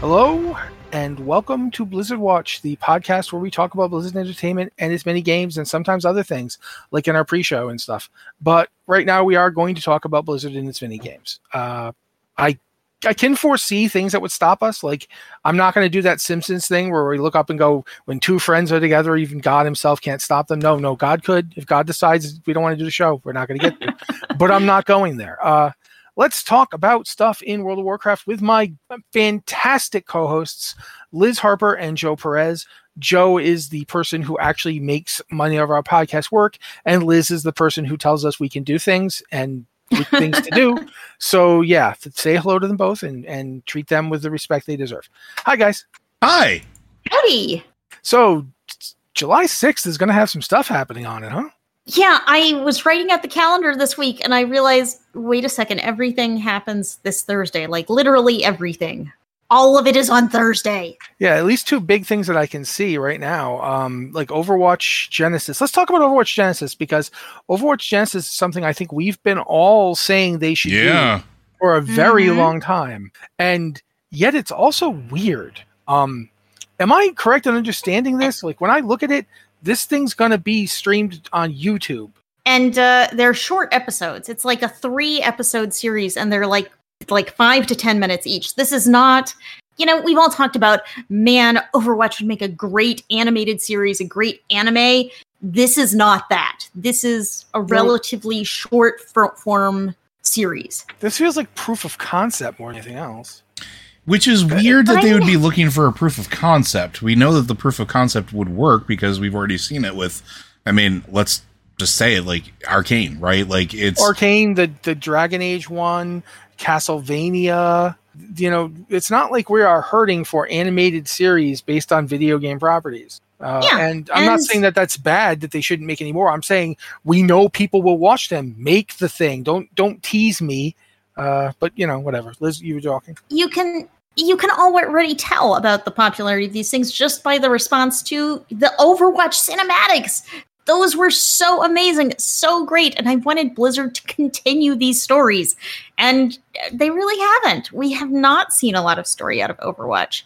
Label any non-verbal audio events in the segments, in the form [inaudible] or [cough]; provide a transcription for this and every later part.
Hello, and welcome to Blizzard Watch, the podcast where we talk about Blizzard Entertainment and its many games and sometimes other things, like in our pre-show and stuff. But right now, we are going to talk about Blizzard and its mini games. Uh, I I can foresee things that would stop us. Like I'm not going to do that Simpsons thing where we look up and go, when two friends are together, even God Himself can't stop them. No, no, God could. If God decides we don't want to do the show, we're not going to get there. [laughs] but I'm not going there. Uh, let's talk about stuff in World of Warcraft with my fantastic co-hosts, Liz Harper and Joe Perez. Joe is the person who actually makes money of our podcast work, and Liz is the person who tells us we can do things and things to do. [laughs] So yeah, say hello to them both and and treat them with the respect they deserve. Hi guys. Hi. Howdy. So July 6th is going to have some stuff happening on it, huh? Yeah, I was writing out the calendar this week and I realized wait a second, everything happens this Thursday. Like literally everything. All of it is on Thursday. Yeah, at least two big things that I can see right now. Um, like Overwatch Genesis. Let's talk about Overwatch Genesis because Overwatch Genesis is something I think we've been all saying they should Yeah. do for a very Mhm. long time. And yet it's also weird. Um, am I correct in understanding this? Like when I look at it, this thing's gonna be streamed on YouTube. And uh they're short episodes. It's like a 3 episode series and they're like like 5 to 10 minutes each. This is not you know, we've all talked about man, Overwatch would make a great animated series, a great anime. This is not that. This is a relatively short for- form series. This feels like proof of concept more than anything else. Which is weird that they would be looking for a proof of concept. We know that the proof of concept would work because we've already seen it with, I mean, let's just say it like Arcane, right? Like it's Arcane, the the Dragon Age one, Castlevania. You know, it's not like we are hurting for animated series based on video game properties. Uh, Yeah, and I'm not saying that that's bad that they shouldn't make any more. I'm saying we know people will watch them. Make the thing. Don't don't tease me. Uh, but you know, whatever. Liz, you were talking. you can you can already tell about the popularity of these things just by the response to the Overwatch cinematics. Those were so amazing, so great, and I wanted Blizzard to continue these stories, and they really haven't. We have not seen a lot of story out of Overwatch.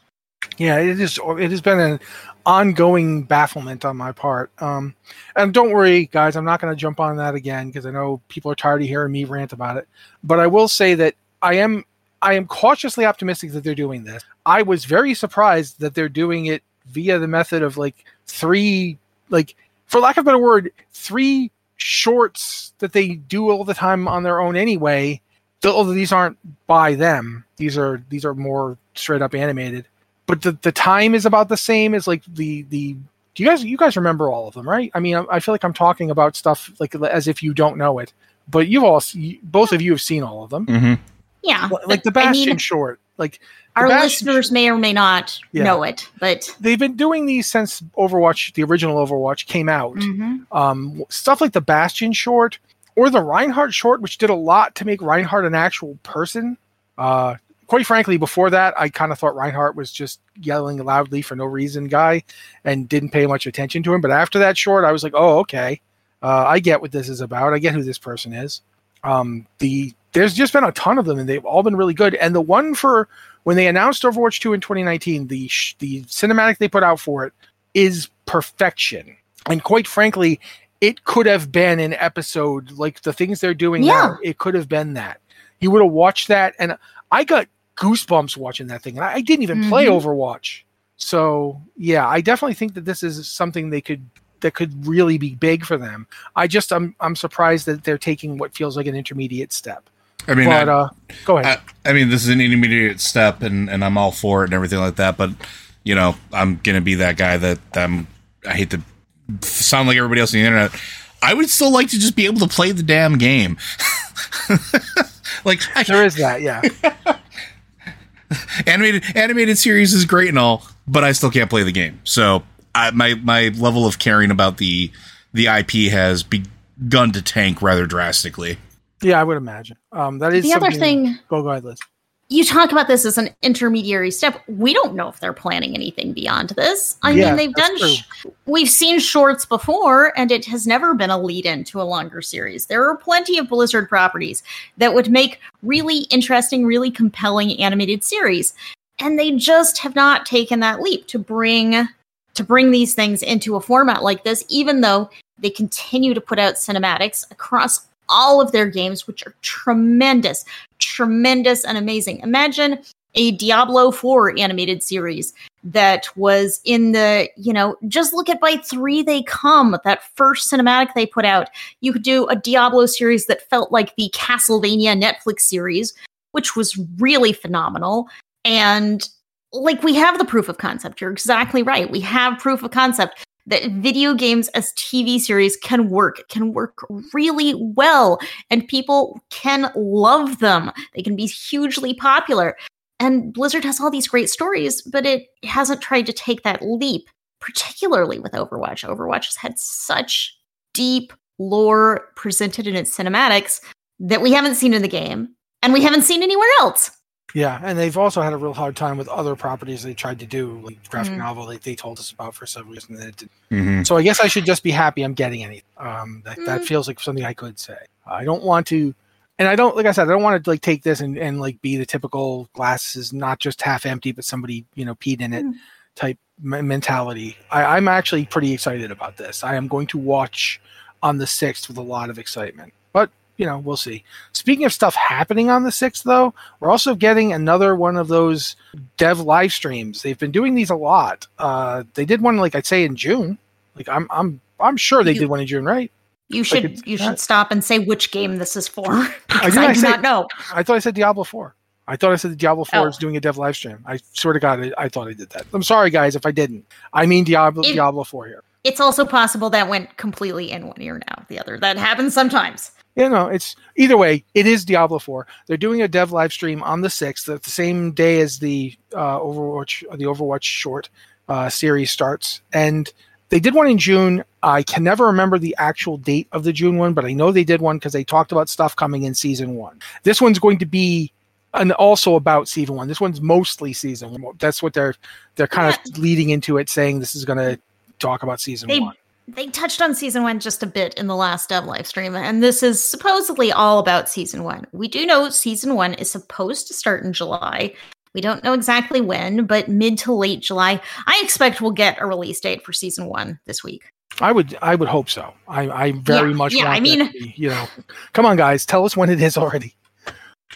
Yeah, it is. It has been an ongoing bafflement on my part. Um, and don't worry, guys, I'm not going to jump on that again because I know people are tired of hearing me rant about it. But I will say that I am, I am cautiously optimistic that they're doing this. I was very surprised that they're doing it via the method of like three, like for lack of a better word, three shorts that they do all the time on their own anyway. Although these aren't by them, these are these are more straight up animated but the, the time is about the same as like the the do you guys you guys remember all of them right i mean i, I feel like i'm talking about stuff like as if you don't know it but you've all both of you have seen all of them Mhm. Yeah, like the but I bastion mean, short Like Our Bastion- listeners may or may not Yeah. know it, but they've been doing these since Overwatch, the original Overwatch, came out. Mhm. Um, stuff like the Bastion short or the Reinhardt short, which did a lot to make Reinhardt an actual person. Uh, quite frankly, before that, I kind of thought Reinhardt was just yelling loudly for no reason guy and didn't pay much attention to him. But after that short, I was like, oh, okay. Uh, I get what this is about. I get who this person is. Um, the there's just been a ton of them, and they've all been really good. And the one for when they announced Overwatch 2 in 2019, the sh- the cinematic they put out for it is perfection. And quite frankly, it could have been an episode like the things they're doing Yeah. now. It could have been that. You would have watched that, and I got goosebumps watching that thing. And I, I didn't even play Mhm. Overwatch, so yeah, I definitely think that this is something they could that could really be big for them. I just I'm I'm surprised that they're taking what feels like an intermediate step. I mean, but I, uh, go ahead. I, I mean, this is an intermediate step, and and I'm all for it and everything like that. But you know, I'm gonna be that guy that I'm. I hate to sound like everybody else on the internet. I would still like to just be able to play the damn game. [laughs] like there is that, yeah. [laughs] animated animated series is great and all, but I still can't play the game. So I, my my level of caring about the the IP has begun to tank rather drastically. Yeah, I would imagine. Um, that is the other thing Go, go ahead, Liz. you talk about this as an intermediary step. We don't know if they're planning anything beyond this. I Yeah, mean, they've done. Sh- we've seen shorts before, and it has never been a lead in to a longer series. There are plenty of Blizzard properties that would make really interesting, really compelling animated series, and they just have not taken that leap to bring to bring these things into a format like this. Even though they continue to put out cinematics across all of their games, which are tremendous tremendous and amazing. Imagine a Diablo 4 animated series that was in the, you know, just look at by three they come, that first cinematic they put out. You could do a Diablo series that felt like the Castlevania Netflix series, which was really phenomenal. And like we have the proof of concept. You're exactly right. We have proof of concept that video games as TV series can work, can work really well, and people can love them. They can be hugely popular. And Blizzard has all these great stories, but it hasn't tried to take that leap, particularly with Overwatch. Overwatch has had such deep lore presented in its cinematics that we haven't seen in the game, and we haven't seen anywhere else. Yeah, and they've also had a real hard time with other properties they tried to do, like graphic Mhm. novel they, they told us about for some reason And then it didn't. Mm-hmm. So I guess I should just be happy I'm getting anything. Um, that, that Mm. feels like something I could say. I don't want to, and I don't, like I said, I don't want to like take this and, and like be the typical glass is not just half empty, but somebody, you know, peed in it Mm. type me- mentality. I, I'm actually pretty excited about this. I am going to watch on the 6th with a lot of excitement. But, you know, we'll see. Speaking of stuff happening on the 6th, though, we're also getting another one of those dev live streams. They've been doing these a lot. Uh, they did one, like I'd say, in June. Like I'm, I'm, I'm sure they You- did one in June, right? You should it's you should stop and say which game this is for [laughs] did I, I do say- not know. I thought I said Diablo 4. I thought I said Diablo 4 Oh. is doing a dev live stream. I swear to God, I, I thought I did that. I'm sorry, guys, if I didn't. I mean Diablo, It- Diablo 4 here. It's also possible that went completely in one ear now, the other. That happens sometimes. You know, it's either way, it is Diablo 4. They're doing a dev live stream on the 6th, the same day as the uh, Overwatch the Overwatch short uh, series starts. And they did one in June. I can never remember the actual date of the June one, but I know they did one because they talked about stuff coming in season one. This one's going to be and also about season one. This one's mostly season one. That's what they're they're kind of leading into it, saying this is going to talk about season They one. They touched on season one just a bit in the last dev live stream, and this is supposedly all about season one. We do know season one is supposed to start in July. We don't know exactly when, but mid to late July. I expect we'll get a release date for season one this week. I would I would hope so. I, I very Yeah, much yeah, I mean- be, you know, come on guys, tell us when it is already.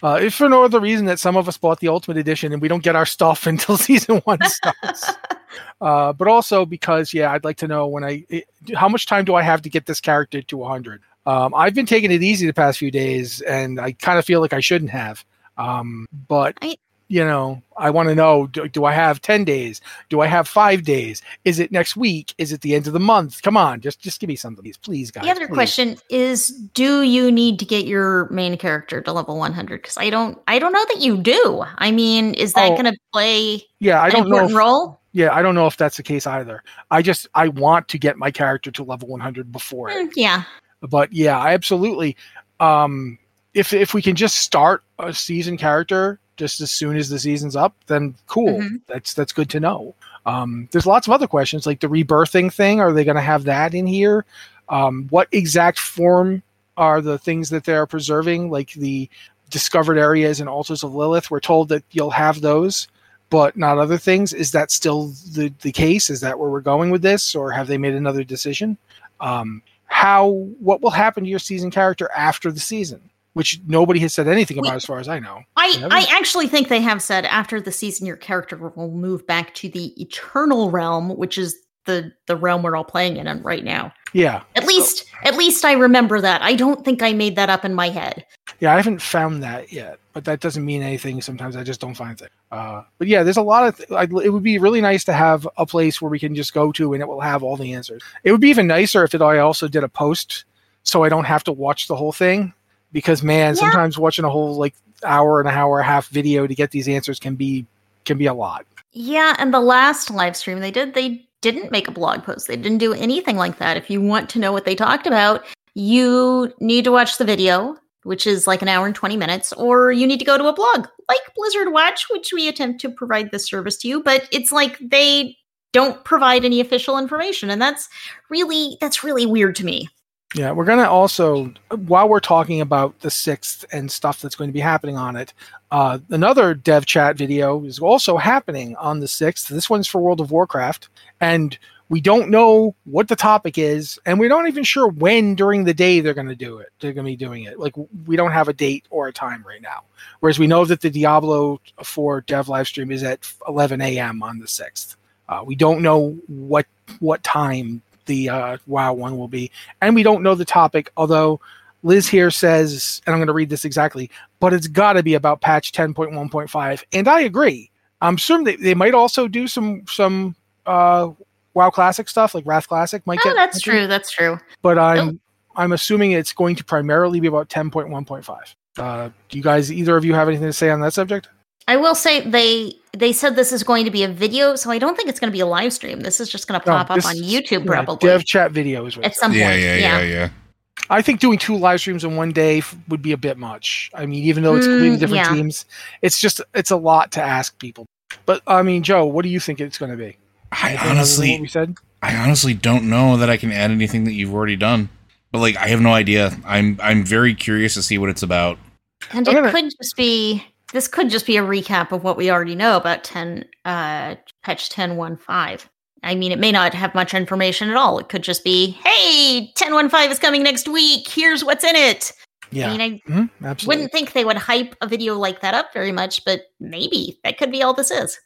Uh, if for no other reason that some of us bought the Ultimate Edition and we don't get our stuff [laughs] until season one starts, [laughs] uh, but also because yeah, I'd like to know when I it, how much time do I have to get this character to 100. Um, I've been taking it easy the past few days, and I kind of feel like I shouldn't have. Um, but I- you know, I want to know do, do I have 10 days? Do I have 5 days? Is it next week? Is it the end of the month? Come on, just just give me some of these, please guys. The other please. question is do you need to get your main character to level 100 cuz I don't I don't know that you do. I mean, is that Oh, going to play Yeah, I an don't know. If, role? yeah, I don't know if that's the case either. I just I want to get my character to level 100 before it. Mm, yeah. but yeah, I absolutely. Um, if if we can just start a season character just as soon as the season's up, then cool. Mhm. That's that's good to know. Um, there's lots of other questions like the rebirthing thing. Are they going to have that in here? Um, what exact form are the things that they're preserving? Like the discovered areas and altars of Lilith. We're told that you'll have those, but not other things. Is that still the the case? Is that where we're going with this, or have they made another decision? Um, how what will happen to your season character after the season? Which nobody has said anything about, We- as far as I know. I, I actually think they have said after the season, your character will move back to the eternal realm, which is the the realm we're all playing in right now. Yeah, At least, at least I remember that. I don't think I made that up in my head. yeah, I haven't found that yet, but that doesn't mean anything. Sometimes I just don't find it. Uh, but yeah, there's a lot of. Th- I, it would be really nice to have a place where we can just go to and it will have all the answers. It would be even nicer if it I also did a post, so I don't have to watch the whole thing. Because man, Yeah. sometimes watching a whole like hour and a hour and a half video to get these answers can be can be a lot. Yeah, and the last live stream they did, they didn't make a blog post. They didn't do anything like that. If you want to know what they talked about, you need to watch the video, which is like an hour and 20 minutes, or you need to go to a blog like Blizzard Watch, which we attempt to provide this service to you, but it's like they don't provide any official information and that's really that's really weird to me. Yeah, we're gonna also while we're talking about the sixth and stuff that's going to be happening on it, uh, another dev chat video is also happening on the sixth. This one's for World of Warcraft, and we don't know what the topic is, and we're not even sure when during the day they're going to do it. They're going to be doing it. Like we don't have a date or a time right now. Whereas we know that the Diablo 4 dev live stream is at 11 a.m. on the sixth. Uh, we don't know what what time the uh, WoW one will be, and we don't know the topic. Although Liz here says, and I'm going to read this exactly, but it's got to be about patch 10.1.5, and I agree. I'm assuming they, they might also do some some uh, WoW Classic stuff, like Wrath Classic might Oh, get. that's true. That's true. But I'm I'm assuming it's going to primarily be about 10.1.5. Uh, do you guys, either of you, have anything to say on that subject? I will say they they said this is going to be a video, so I don't think it's going to be a live stream. This is just going to No, pop this- up on YouTube yeah, probably Dev chat video is what at says. some point. Yeah, yeah, yeah, yeah. I think doing two live streams in one day f- would be a bit much. I mean, even though it's completely Mm, different yeah. teams, it's just it's a lot to ask people. But I mean, Joe, what do you think it's going to be? I Anything what honestly, we said. I honestly don't know that I can add anything that you've already done. But like, I have no idea. I'm I'm very curious to see what it's about. And it gonna- could just be this could just be a recap of what we already know about 10 uh patch 10.1.5. I mean, it may not have much information at all. It could just be, hey, 10.1.5 is coming next week. Here's what's in it. Yeah, I mean, I Mhm, absolutely. wouldn't think they would hype a video like that up very much, but maybe that could be all this is.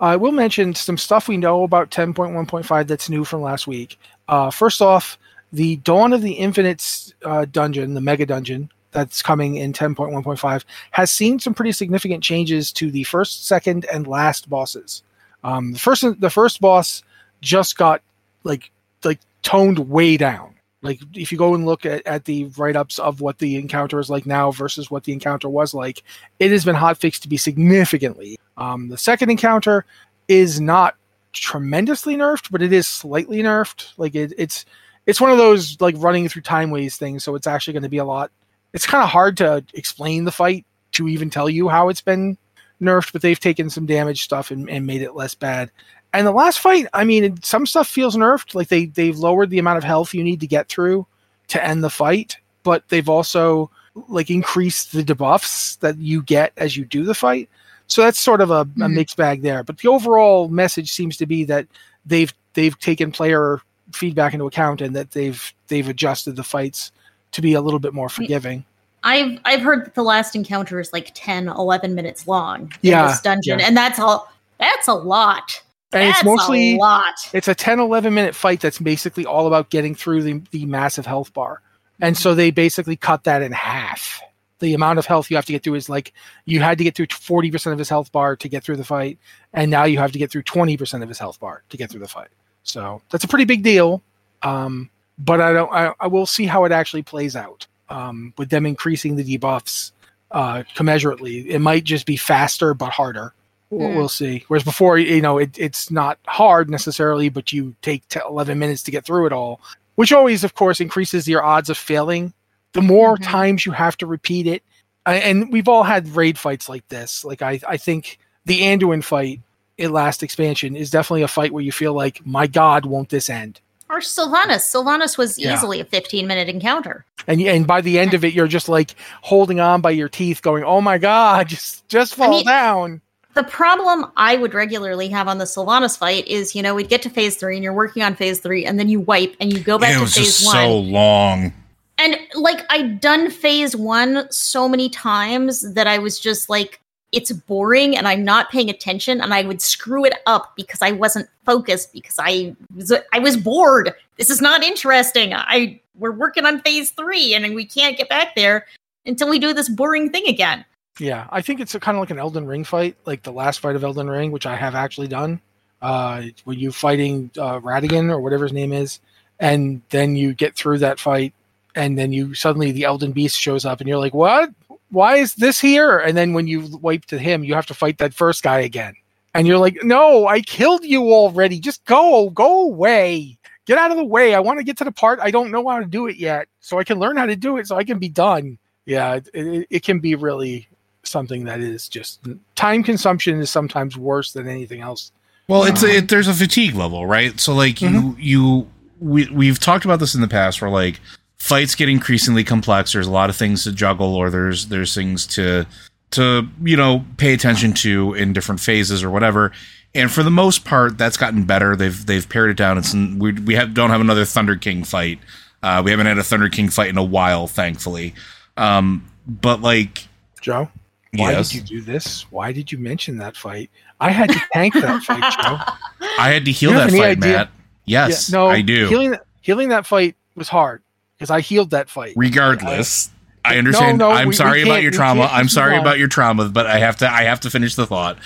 I will mention some stuff we know about 10.1.5 that's new from last week. Uh, first off, the Dawn of the Infinite uh, dungeon, the mega dungeon that's coming in 10.1.5, has seen some pretty significant changes to the first, second, and last bosses. Um, the first, the first boss just got like like toned way down. Like if you go and look at, at the write-ups of what the encounter is like now versus what the encounter was like, it has been hot fixed to be significantly. Um, the second encounter is not tremendously nerfed, but it is slightly nerfed. Like it, it's it's one of those like running through time ways things. So it's actually going to be a lot. It's kind of hard to explain the fight to even tell you how it's been nerfed, but they've taken some damage stuff and, and made it less bad. And the last fight, I mean, some stuff feels nerfed. Like they they've lowered the amount of health you need to get through to end the fight, but they've also like increased the debuffs that you get as you do the fight. So that's sort of a, a Mhm. mixed bag there. But the overall message seems to be that they've they've taken player feedback into account and that they've they've adjusted the fights to be a little bit more forgiving. I've I've heard that the last encounter is like 10, 11 minutes long Yeah, in this dungeon, yeah. and that's all. That's a lot. And that's it's mostly a lot. it's a 10 11 minute fight that's basically all about getting through the, the massive health bar and so they basically cut that in half the amount of health you have to get through is like you had to get through 40% of his health bar to get through the fight and now you have to get through 20% of his health bar to get through the fight so that's a pretty big deal um, but i don't I, I will see how it actually plays out um, with them increasing the debuffs uh, commensurately. It might just be faster but harder. We'll, Hmm. we'll see. Whereas before you know it, it's not hard necessarily but you take t- 11 minutes to get through it all which always of course increases your odds of failing. The more Mhm. times you have to repeat it I- and we've all had raid fights like this. Like i, I think the anduin fight in last expansion is definitely a fight where you feel like my god won't this end Or Sylvanas. Sylvanas was Yeah. easily a 15 minute encounter. and and by the end of it you're just like holding on by your teeth going oh my god just just fall mean- down The problem I would regularly have on the Sylvanas fight is, you know, we'd get to phase three and you're working on phase three, and then you wipe and you go back it to was phase just one. so long. And like I'd done phase one so many times that I was just like, it's boring and I'm not paying attention and I would screw it up because I wasn't focused because I was I was bored. This is not interesting. I we're working on phase three and we can't get back there until we do this boring thing again. Yeah, I think it's kind of like an Elden Ring fight, like the last fight of Elden Ring, which I have actually done. Uh, when you fighting uh, Radagon or whatever his name is, and then you get through that fight, and then you suddenly the Elden Beast shows up, and you're like, "What? Why is this here?" And then when you wipe to him, you have to fight that first guy again, and you're like, "No, I killed you already. Just go, go away." Get out of the way. I want to get to the part I don't know how to do it yet, so I can learn how to do it, so I can be done. Yeah, it, it, it can be really something that is just time consumption is sometimes worse than anything else. Well, it's a, um, it, there's a fatigue level, right? So like you mm-hmm. you we we've talked about this in the past where like fights get increasingly complex. There's a lot of things to juggle, or there's there's things to to you know pay attention to in different phases or whatever. And for the most part, that's gotten better. They've they've pared it down. It's we we have don't have another Thunder King fight. Uh, we haven't had a Thunder King fight in a while, thankfully. Um, but like Joe, why yes, did you do this? Why did you mention that fight? I had to tank that fight, [laughs] Joe. I had to heal that fight, idea- Matt. Yes, Yeah, no, I do. Healing healing that fight was hard because I healed that fight. regardless i understand. no, i'm we- we sorry about your trauma. i'm sorry about your trauma but i have to i have to finish the thought.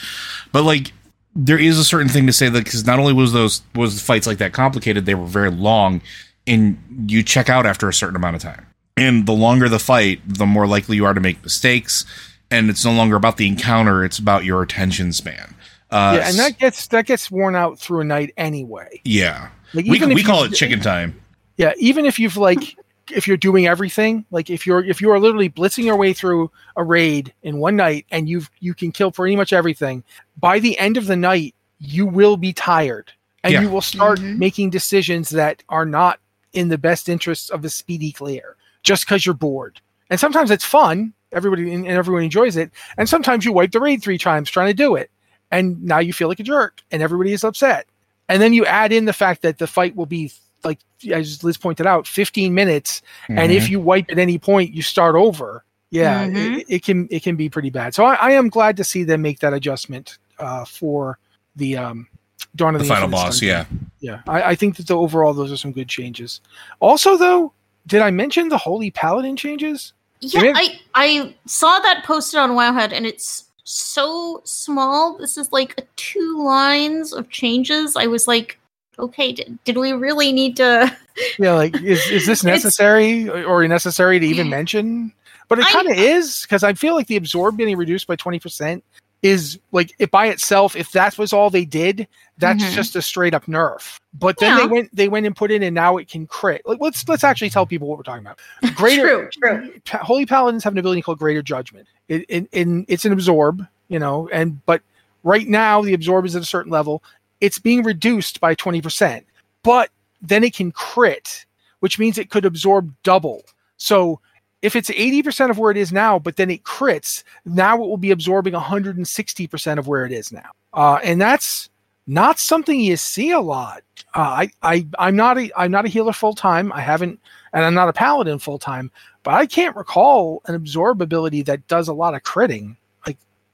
But like there is a certain thing to say that because not only was those was fights like that complicated they were very long and you check out after a certain amount of time. And the longer the fight the more likely you are to make mistakes and it's no longer about the encounter it's about your attention span. Uh yeah, and that gets that gets worn out through a night anyway. yeah. Like we, we call it chicken time. Yeah, even if you've like if you're doing everything, like if you're if you are literally blitzing your way through a raid in one night and you've you can kill pretty much everything, by the end of the night you will be tired and Yeah. you will start Mhm. making decisions that are not in the best interests of a speedy clear just because you're bored. And sometimes it's fun, everybody and everyone enjoys it, and sometimes you wipe the raid three times trying to do it, and now you feel like a jerk and everybody is upset. And then you add in the fact that the fight will be like as Liz pointed out, 15 minutes, and Mm-hmm. if you wipe at any point, you start over. Yeah, Mhm. it, it can it can be pretty bad. So I, I am glad to see them make that adjustment uh, for the um, Dawn of the the, final Infinite boss Sun yeah yeah. I, I think that the overall those are some good changes. Also, though, did I mention the Holy Paladin changes? Yeah, Maybe- I I saw that posted on Wowhead, and it's so small. This is like two lines of changes. I was like, okay, did, did we really need to? [laughs] Yeah, like is is this [laughs] necessary or necessary to even mention? But it kind of is because I feel like the absorb getting reduced by twenty percent is like it by itself. If that was all they did, that's Mhm. just a straight up nerf. But then they went they went and put in, and now it can crit. Like, let's let's actually tell people what we're talking about. Greater True, true. Pa- Holy Paladins have an ability called Greater Judgment. It, it, in it's an absorb, you know, and but right now the absorb is at a certain level. It's being reduced by twenty percent, but then it can crit, which means it could absorb double. So if it's eighty percent of where it is now, but then it crits, now it will be absorbing one hundred and sixty percent of where it is now, uh, and that's not something you see a lot. Uh, I, I, I'm not a, I'm not a healer full time. I haven't, and I'm not a paladin full time but I can't recall an absorb ability that does a lot of critting.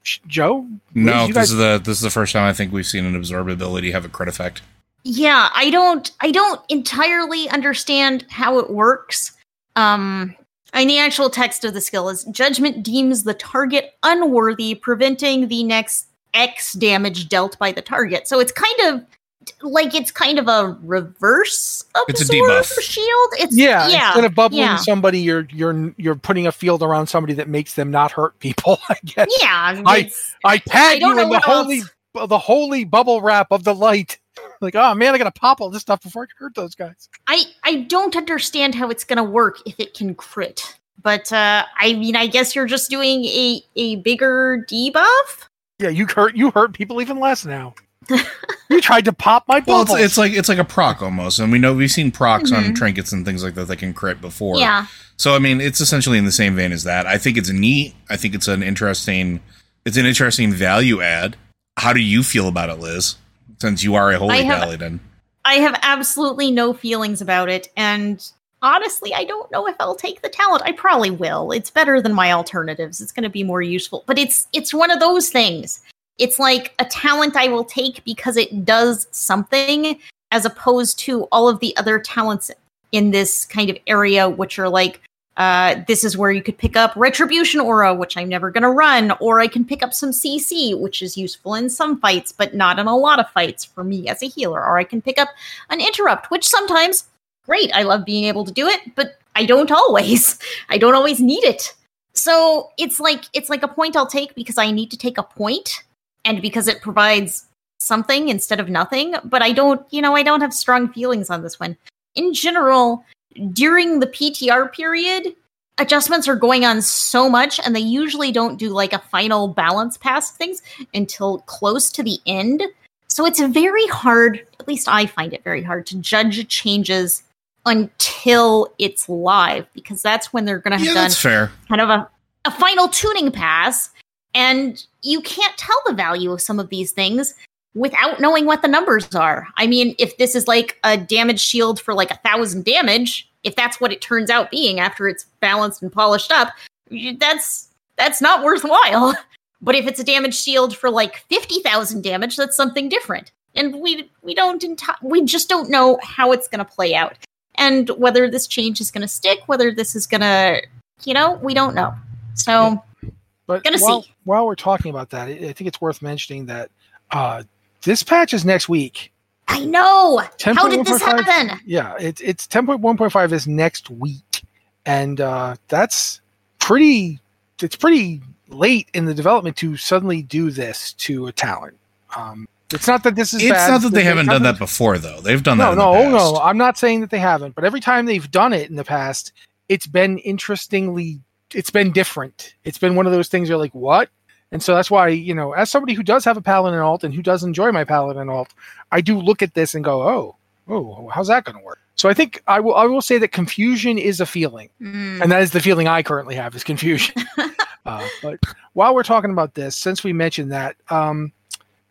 Like Sh- Joe, no Liz, this guys- is the this is the first time i think we've seen an absorb ability have a crit effect Yeah, I don't I don't entirely understand how it works. Um I mean, the actual text of the skill is judgment deems the target unworthy, preventing the next X damage dealt by the target. So it's kind of like it's kind of a reverse It's a debuff. shield. It's Yeah, yeah. instead of bubbling yeah. somebody, you're you're you're putting a field around somebody that makes them not hurt people. [laughs] I guess. Yeah, I- I tag don't you in the holy else. the holy bubble wrap of the light. [laughs] Like, oh man, I gotta pop all this stuff before I can hurt those guys. I I don't understand how it's gonna work if it can crit. But uh I mean I guess you're just doing a a bigger debuff. Yeah, you hurt you hurt people even less now. You tried to pop my Well, it's, it's like it's like a proc almost, and we know we've seen procs on Mhm. trinkets and things like that that can crit before. Yeah. So I mean, it's essentially in the same vein as that. I think it's neat. I think it's an interesting, it's an interesting value add. How do you feel about it, Liz? Since you are a holy I have- paladin, I have absolutely no feelings about it, and honestly, I don't know if I'll take the talent. I probably will. It's better than my alternatives. It's going to be more useful. But it's it's one of those things. It's like a talent I will take because it does something, as opposed to all of the other talents in this kind of area, which are like. Uh, this is where you could pick up Retribution Aura, which I'm never going to run, or I can pick up some CC, which is useful in some fights, but not in a lot of fights for me as a healer. Or I can pick up an interrupt, which sometimes great. I love being able to do it, but I don't [laughs] always. I don't always need it. So it's like it's like a point I'll take because I need to take a point and because it provides something instead of nothing, but I don't, you know, I don't have strong feelings on this one. In general, during the PTR period, adjustments are going on so much and they usually don't do like a final balance past things until close to the end. So it's very hard, at least I find it very hard to judge changes until it's live because that's when they're going to have yeah, done fair. kind of a, a final tuning pass. And you can't tell the value of some of these things without knowing what the numbers are. I mean, if this is like a damage shield for like a thousand damage, if that's what it turns out being after it's balanced and polished up, that's that's not worthwhile. [laughs] But if it's a damage shield for like fifty thousand damage, that's something different. And we we don't enti- we just don't know how it's going to play out, and whether this change is going to stick, whether this is going to, you know, we don't know. So But Gonna while, see. while we're talking about that, I I think it's worth mentioning that uh, this patch is next week. I know. How did this 10.1.5 happen? Yeah, it's it's ten point one point five is next week, and uh, that's pretty. It's pretty late in the development to suddenly do this to a talent. Um, it's not that this is. It's bad, not that they it haven't done that before, though. They've done No, that. no, in the no. I'm not saying that they haven't, but every time they've done it in the past, it's been interestingly. It's been different. It's been one of those things you're like, what? And so that's why, you know, as somebody who does have a paladin alt and who does enjoy my paladin alt, I do look at this and go, oh, oh, how's that going to work? So I think I will. I will say that confusion is a feeling, Mm. and that is the feeling I currently have is confusion. [laughs] uh, but while we're talking about this, since we mentioned that, um,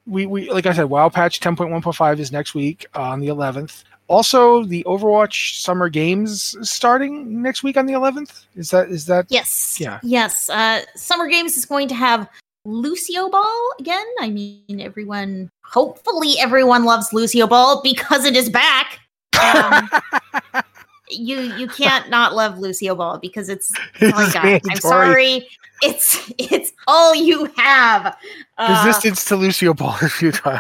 we, we like I said, WoW patch 10.1.5 is next week uh, on the 11th. Also, the Overwatch Summer Games starting next week on the 11th. Is that is that? Yes. Yeah. Yes. Uh, Summer Games is going to have Lucio Ball again. I mean, everyone, hopefully, everyone loves Lucio Ball because it is back. Um, [laughs] you you can't not love Lucio Ball because it's [laughs] oh my god. I'm sorry. It's it's all you have. Uh, Resistance to Lucio Ball is [laughs] futile.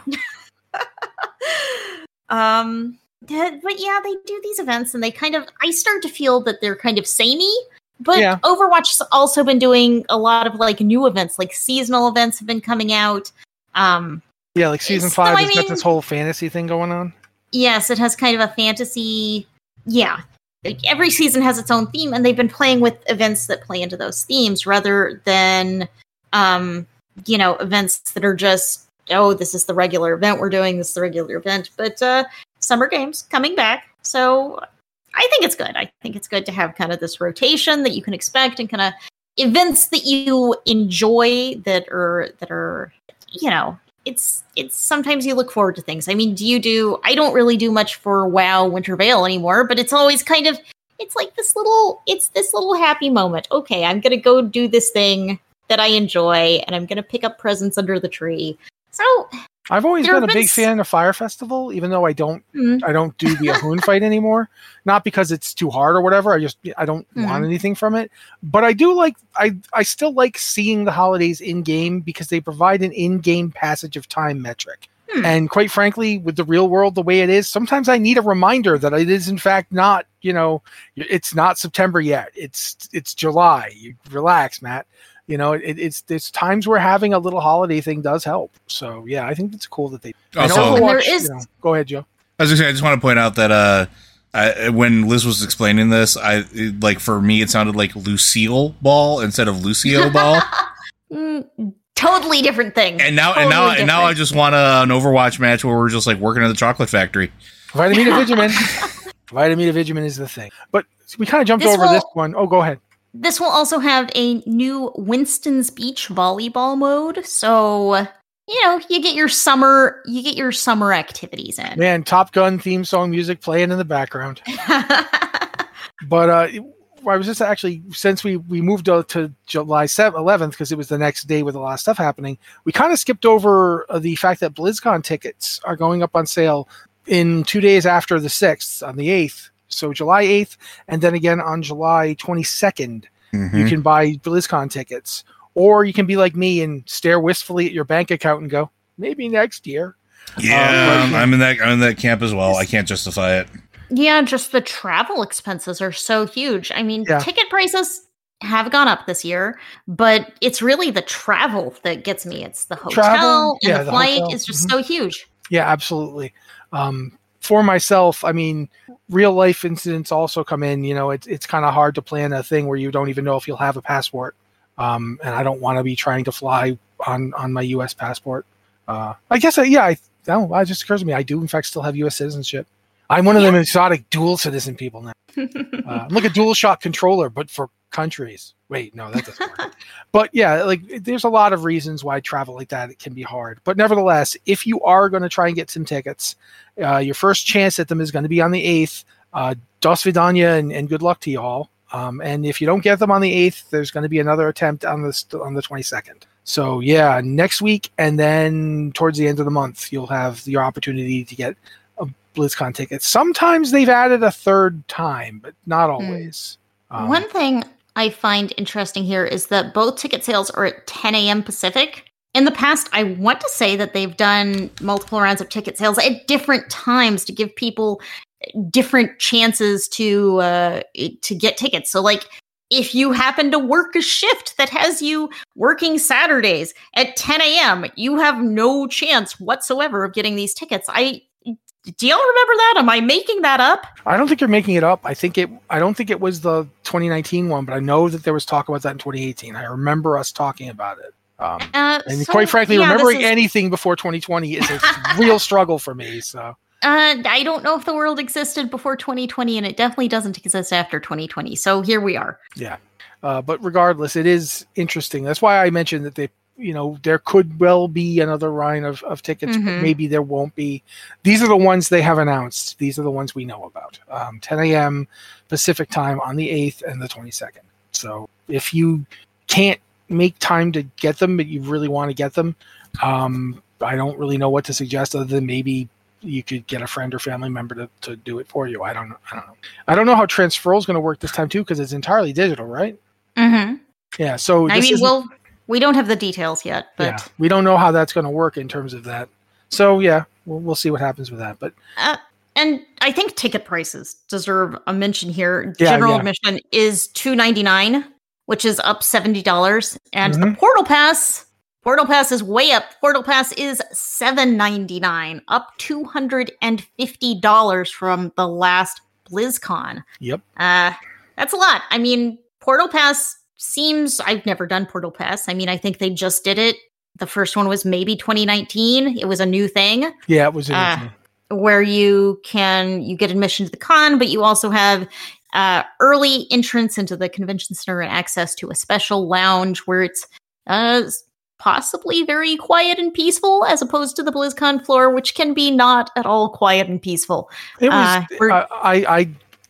um but yeah they do these events and they kind of i start to feel that they're kind of samey but Yeah. overwatch's also been doing a lot of like new events like seasonal events have been coming out um Yeah, like season So, five I has got this whole fantasy thing going on. yes it has kind of a fantasy yeah like every season has its own theme and they've been playing with events that play into those themes rather than um you know events that are just oh this is the regular event we're doing this is the regular event but uh summer games coming back so i think it's good i think it's good to have kind of this rotation that you can expect and kind of events that you enjoy that are that are you know it's it's sometimes you look forward to things. I mean, do you do I don't really do much for WoW Winter Veil anymore, but it's always kind of it's like this little it's this little happy moment. Okay, I'm to go do this thing that I enjoy and I'm to pick up presents under the tree. So, I've always been a have big s- fan of Fire Festival, even though I don't Mhm. I don't do the Ahune [laughs] fight anymore. Not because it's too hard or whatever. I just I don't want anything from it. But I do like I I still like seeing the holidays in game because they provide an in game passage of time metric. Hmm. And quite frankly, with the real world the way it is, sometimes I need a reminder that it is in fact not, you know, it's not September yet. It's it's July. You relax, Matt. You know, it, it's it's times where having a little holiday thing does help. So yeah, I think it's cool that they. Also- And there Overwatch, is- you know- go ahead, Joe. I was gonna say, I just want to point out that uh, I, when Liz was explaining this, I it- like for me it sounded like Lucille Ball instead of Lucio [laughs] Ball, Mm, totally different thing. and now and now Totally and now I just want a, an Overwatch match where we're just like working in the chocolate factory. Vitamina [laughs] Vitamina Vigimin is the thing. But we kind of jumped This over will- this one. Oh, go ahead. This will also have a new Winston's Beach volleyball mode. So, you know, you get your summer you get your summer activities in. Man, Top Gun theme song music playing in the background. [laughs] But uh, I was just actually since we we moved to, to July 7th, 11th because it was the next day with a lot of stuff happening. We kind of skipped over uh, the fact that BlizzCon tickets are going up on sale in two days after the 6th on the 8th. So July 8th, and then again on July 22nd. you can buy BlizzCon tickets, or you can be like me and stare wistfully at your bank account and go, maybe next year. Yeah, Um, I'm in that I'm in that camp as well. I can't justify it. yeah, just the travel expenses are so huge. I mean, Yeah. ticket prices have gone up this year, but it's really the travel that gets me. It's the hotel Travel, and yeah, the the flight hotel, is just mhm. so huge. Yeah, absolutely. Um, for myself, I mean, real life incidents also come in. You know, it's it's kind of hard to plan a thing where you don't even know if you'll have a passport. Um, and I don't want to be trying to fly on on my U.S. passport. Uh, I guess, I, yeah, I, no, it just occurs to me I do in fact still have U.S. citizenship. I'm one of them exotic dual citizen people now. [laughs] Uh, I'm like a dual shot controller, but for countries. Wait, no, that doesn't work. [laughs] but yeah, like there's a lot of reasons why travel like that it can be hard. But nevertheless, if you are going to try and get some tickets, uh, your first chance at them is going to be on the eighth. Uh, Dos Vidania and, and good luck to you all. Um, and if you don't get them on the eighth, there's going to be another attempt on the on the twenty second. So yeah, next week and then towards the end of the month, you'll have your opportunity to get BlizzCon tickets. Sometimes they've added a third time, but not always. Um, One thing I find interesting here is that both ticket sales are at 10 a.m. Pacific. In the past, I want to say that they've done multiple rounds of ticket sales at different times to give people different chances to uh, to get tickets. So, like, if you happen to work a shift that has you working Saturdays at 10 a.m., you have no chance whatsoever of getting these tickets. I do y'all remember that? Am I making that up? I don't think you're making it up. I think it. I don't think it was the 2019 one, but I know that there was talk about that in 2018. I remember us talking about it. Um, Uh, and so, quite frankly, yeah, remembering is- anything before 2020 is a [laughs] real struggle for me. So Uh, I don't know if the world existed before 2020, and it definitely doesn't exist after 2020. So here we are. yeah. Uh, but regardless, it is interesting. That's why I mentioned that they, you know, there could well be another line of, of tickets, but Mhm. maybe there won't be. These are the ones they have announced. These are the ones we know about. Um, 10 a.m. Pacific time on the 8th and the 22nd. So if you can't make time to get them, but you really want to get them, um, I don't really know what to suggest other than maybe you could get a friend or family member to, to do it for you. I don't know. I don't know. I don't know how transferal is going to work this time too because it's entirely digital, right? Mm-hmm. Yeah. So I this mean, well, we don't have the details yet, but yeah, we don't know how that's going to work in terms of that. So yeah, we'll, we'll see what happens with that. But uh, and I think ticket prices deserve a mention here. Yeah, General yeah. admission is two ninety nine, which is up seventy dollars, and the Mhm. Portal Pass. Portal Pass is way up. Portal Pass is seven ninety nine, up two hundred and fifty dollars from the last BlizzCon. yep. Uh, that's a lot. I mean, Portal Pass seems. I've never done Portal Pass. I mean, I think they just did it. The first one was maybe 2019. It was a new thing Yeah, it was. Interesting. where you can you get admission to the con, but you also have uh, early entrance into the convention center and access to a special lounge where it's uh, possibly very quiet and peaceful, as opposed to the BlizzCon floor, which can be not at all quiet and peaceful. it was. uh, I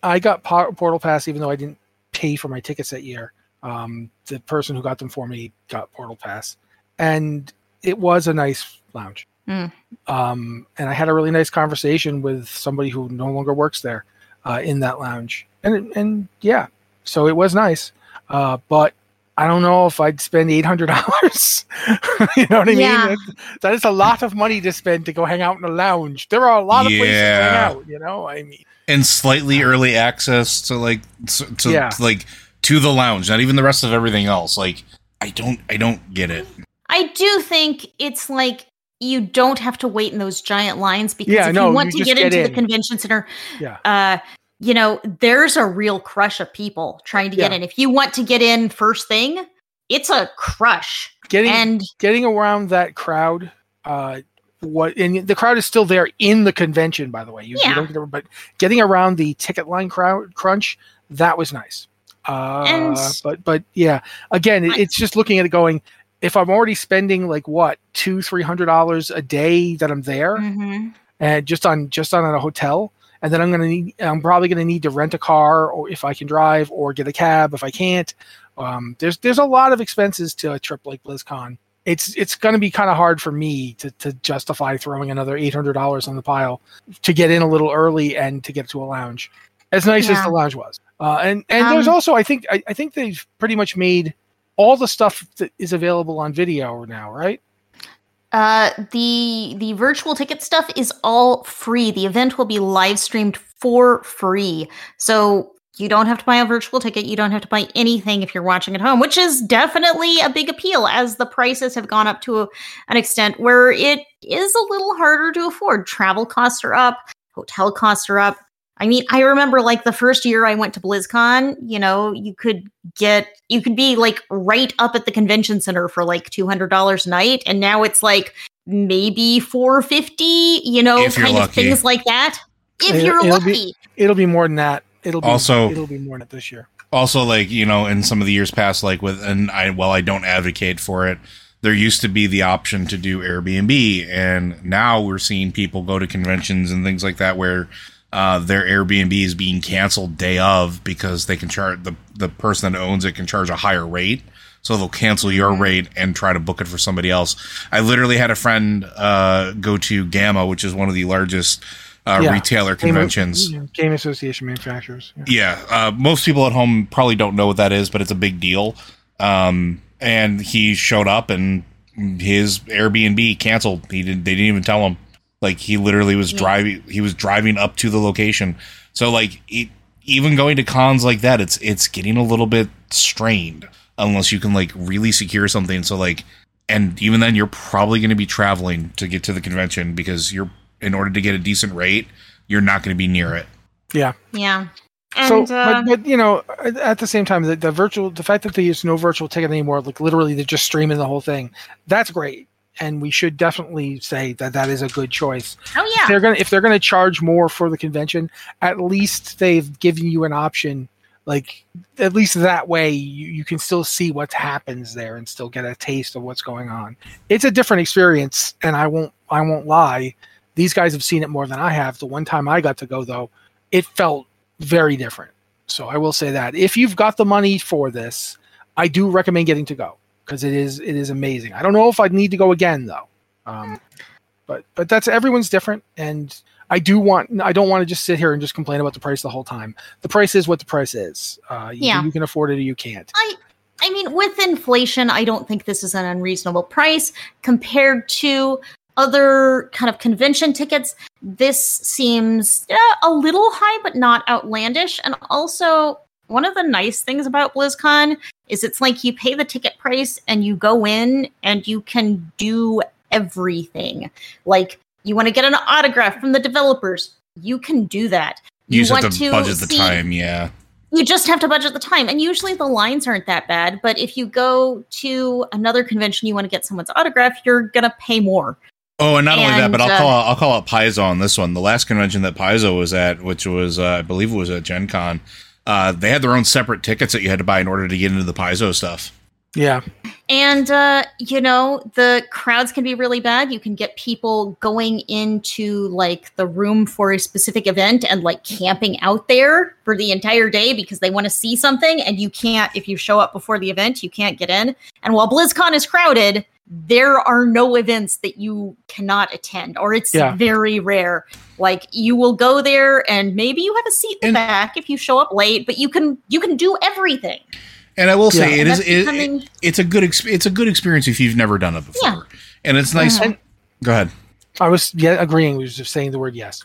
I I got Portal Pass even though I didn't pay for my tickets that year. Um, the person who got them for me got Portal Pass, and it was a nice lounge. Hmm. Um, and I had a really nice conversation with somebody who no longer works there uh, in that lounge, and and yeah, so it was nice. Uh, but I don't know if I'd spend eight hundred dollars. [laughs] you know what I Yeah. mean? That- that is a lot of money to spend to go hang out in a lounge. There are a lot of places to hang out. You know, I mean, and slightly early access to like to, to Yeah. like to the lounge, not even the rest of everything else. Like I don't I don't get it. I do think it's like you don't have to wait in those giant lines because Yeah, if no, you want you to get get into the convention center, Yeah. uh, you know, there's a real crush of people trying to get in. If you want to get in first thing, it's a crush. getting And getting around that crowd. Uh, what and the crowd is still there in the convention, by the way. You, you Yeah. don't get, but getting around the ticket line crowd crunch that was nice. Uh, And- but but yeah, again, I- it's just looking at it going. If I'm already spending like what two three hundred dollars a day that I'm there, Mhm. and just on just on a hotel and then i'm gonna need i'm probably gonna need to rent a car or if i can drive or get a cab if i can't um, there's there's a lot of expenses to a trip like blizzcon it's it's gonna be kind of hard for me to, to justify throwing another $800 on the pile to get in a little early and to get to a lounge as nice as the lounge was uh, and and there's Um, also i think I, I think they've pretty much made all the stuff that is available on video now right Uh, the the virtual ticket stuff is all free. The event will be live streamed for free, so you don't have to buy a virtual ticket. You don't have to buy anything if you're watching at home, which is definitely a big appeal as the prices have gone up to a, an extent where it is a little harder to afford. Travel costs are up, hotel costs are up. I mean, I remember like the first year I went to BlizzCon, you know, you could get, you could be like right up at the convention center for like $200 a night. And now it's like maybe 450, you know, If you're kind of things like that. If It'll- you're it'll lucky. be- it'll be more than that it'll be Also- it'll be more than that this year also like you know in some of the years past like with and i well i don't advocate for it there used to be the option to do airbnb and now we're seeing people go to conventions and things like that where uh, their airbnb is being canceled day of because they can charge the the person that owns it can charge a higher rate so they'll cancel your rate and try to book it for somebody else i literally had a friend uh, go to GAMA which is one of the largest uh, Yeah. retailer Game- conventions game association manufacturers yeah. yeah, uh, most people at home probably don't know what that is, but it's a big deal. Um, and he showed up, and his Airbnb canceled. He didn't. They didn't even tell him. Like he literally was driving. He was driving up to the location. So like it, even going to cons like that, it's it's getting a little bit strained unless you can like really secure something. So like, and even then, you're probably going to be traveling to get to the convention because you're in order to get a decent rate, you're not going to be near it. yeah yeah. so And, uh, but, but you know at- at the same time the, the virtual the fact that they use no virtual ticket anymore like literally they're just streaming the whole thing that's great and we should definitely say that that is a good choice. Oh, if yeah. they're gonna if they're gonna charge more for the convention at least they've given you an option like at least that way you, you can still see what happens there and still get a taste of what's going on. It's a different experience and i won't i won't lie. These guys have seen it more than i have. The one time i got to go though it felt very different. So i will say that. If you've got the money for this i do recommend getting to go because it is it is amazing i don't know if i'd need to go again though um, but but that's everyone's different and i do want i don't want to just sit here and just complain about the price the whole time the price is what the price is uh you, Yeah. you can afford it or you can't I I mean, with inflation, I don't think this is an unreasonable price compared to other kind of convention tickets. This seems yeah, a little high, but not outlandish. And also, one of the nice things about BlizzCon is it's like you pay the ticket price and you go in and you can do everything. Like you want to get an autograph from the developers, you can do that. You, just have want to budget the time, yeah. you just have to budget the time and usually the lines aren't that bad but if you go to another convention you want to get someone's autograph you're gonna pay more Oh, and not only that, but I'll uh, call out, I'll call out Paizo on this one. The last convention that Paizo was at, which was uh, I believe it was at Gen Con, uh, they had their own separate tickets that you had to buy in order to get into the Paizo stuff. yeah. And uh you know the crowds can be really bad. You can get people going into like the room for a specific event and like camping out there for the entire day because they want to see something. And you can't if you show up before the event you can't get in. And while blizzcon is crowded there are no events that you cannot attend, or it's Yeah. very rare. Like you will go there, and maybe you have a seat in the back if you show up late, but you can you can do everything. And I will say Yeah. it And is that's it, becoming- it- it's a good ex- it's a good experience if you've never done it before. Yeah. And it's nice. Mhm. Go ahead. I was yeah agreeing. We was just saying the word yes.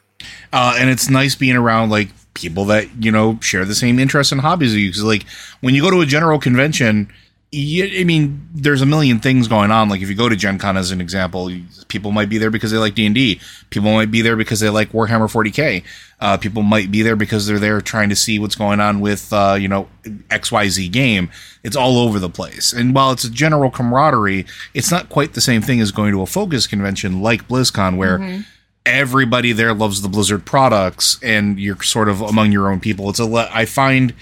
uh, and it's nice being around like people that you know share the same interests and hobbies as you. Because like when you go to a general convention, you, I mean, there's a million things going on. Like if you go to Gen Con as an example, people might be there because they like D and D. People might be there because they like Warhammer 40k. Uh, people might be there because they're there trying to see what's going on with uh, you know X Y Z game. It's all over the place. And while it's a general camaraderie, it's not quite the same thing as going to a focus convention like BlizzCon, where everybody there loves the Blizzard products, and you're sort of among your own people. It's a le- I find,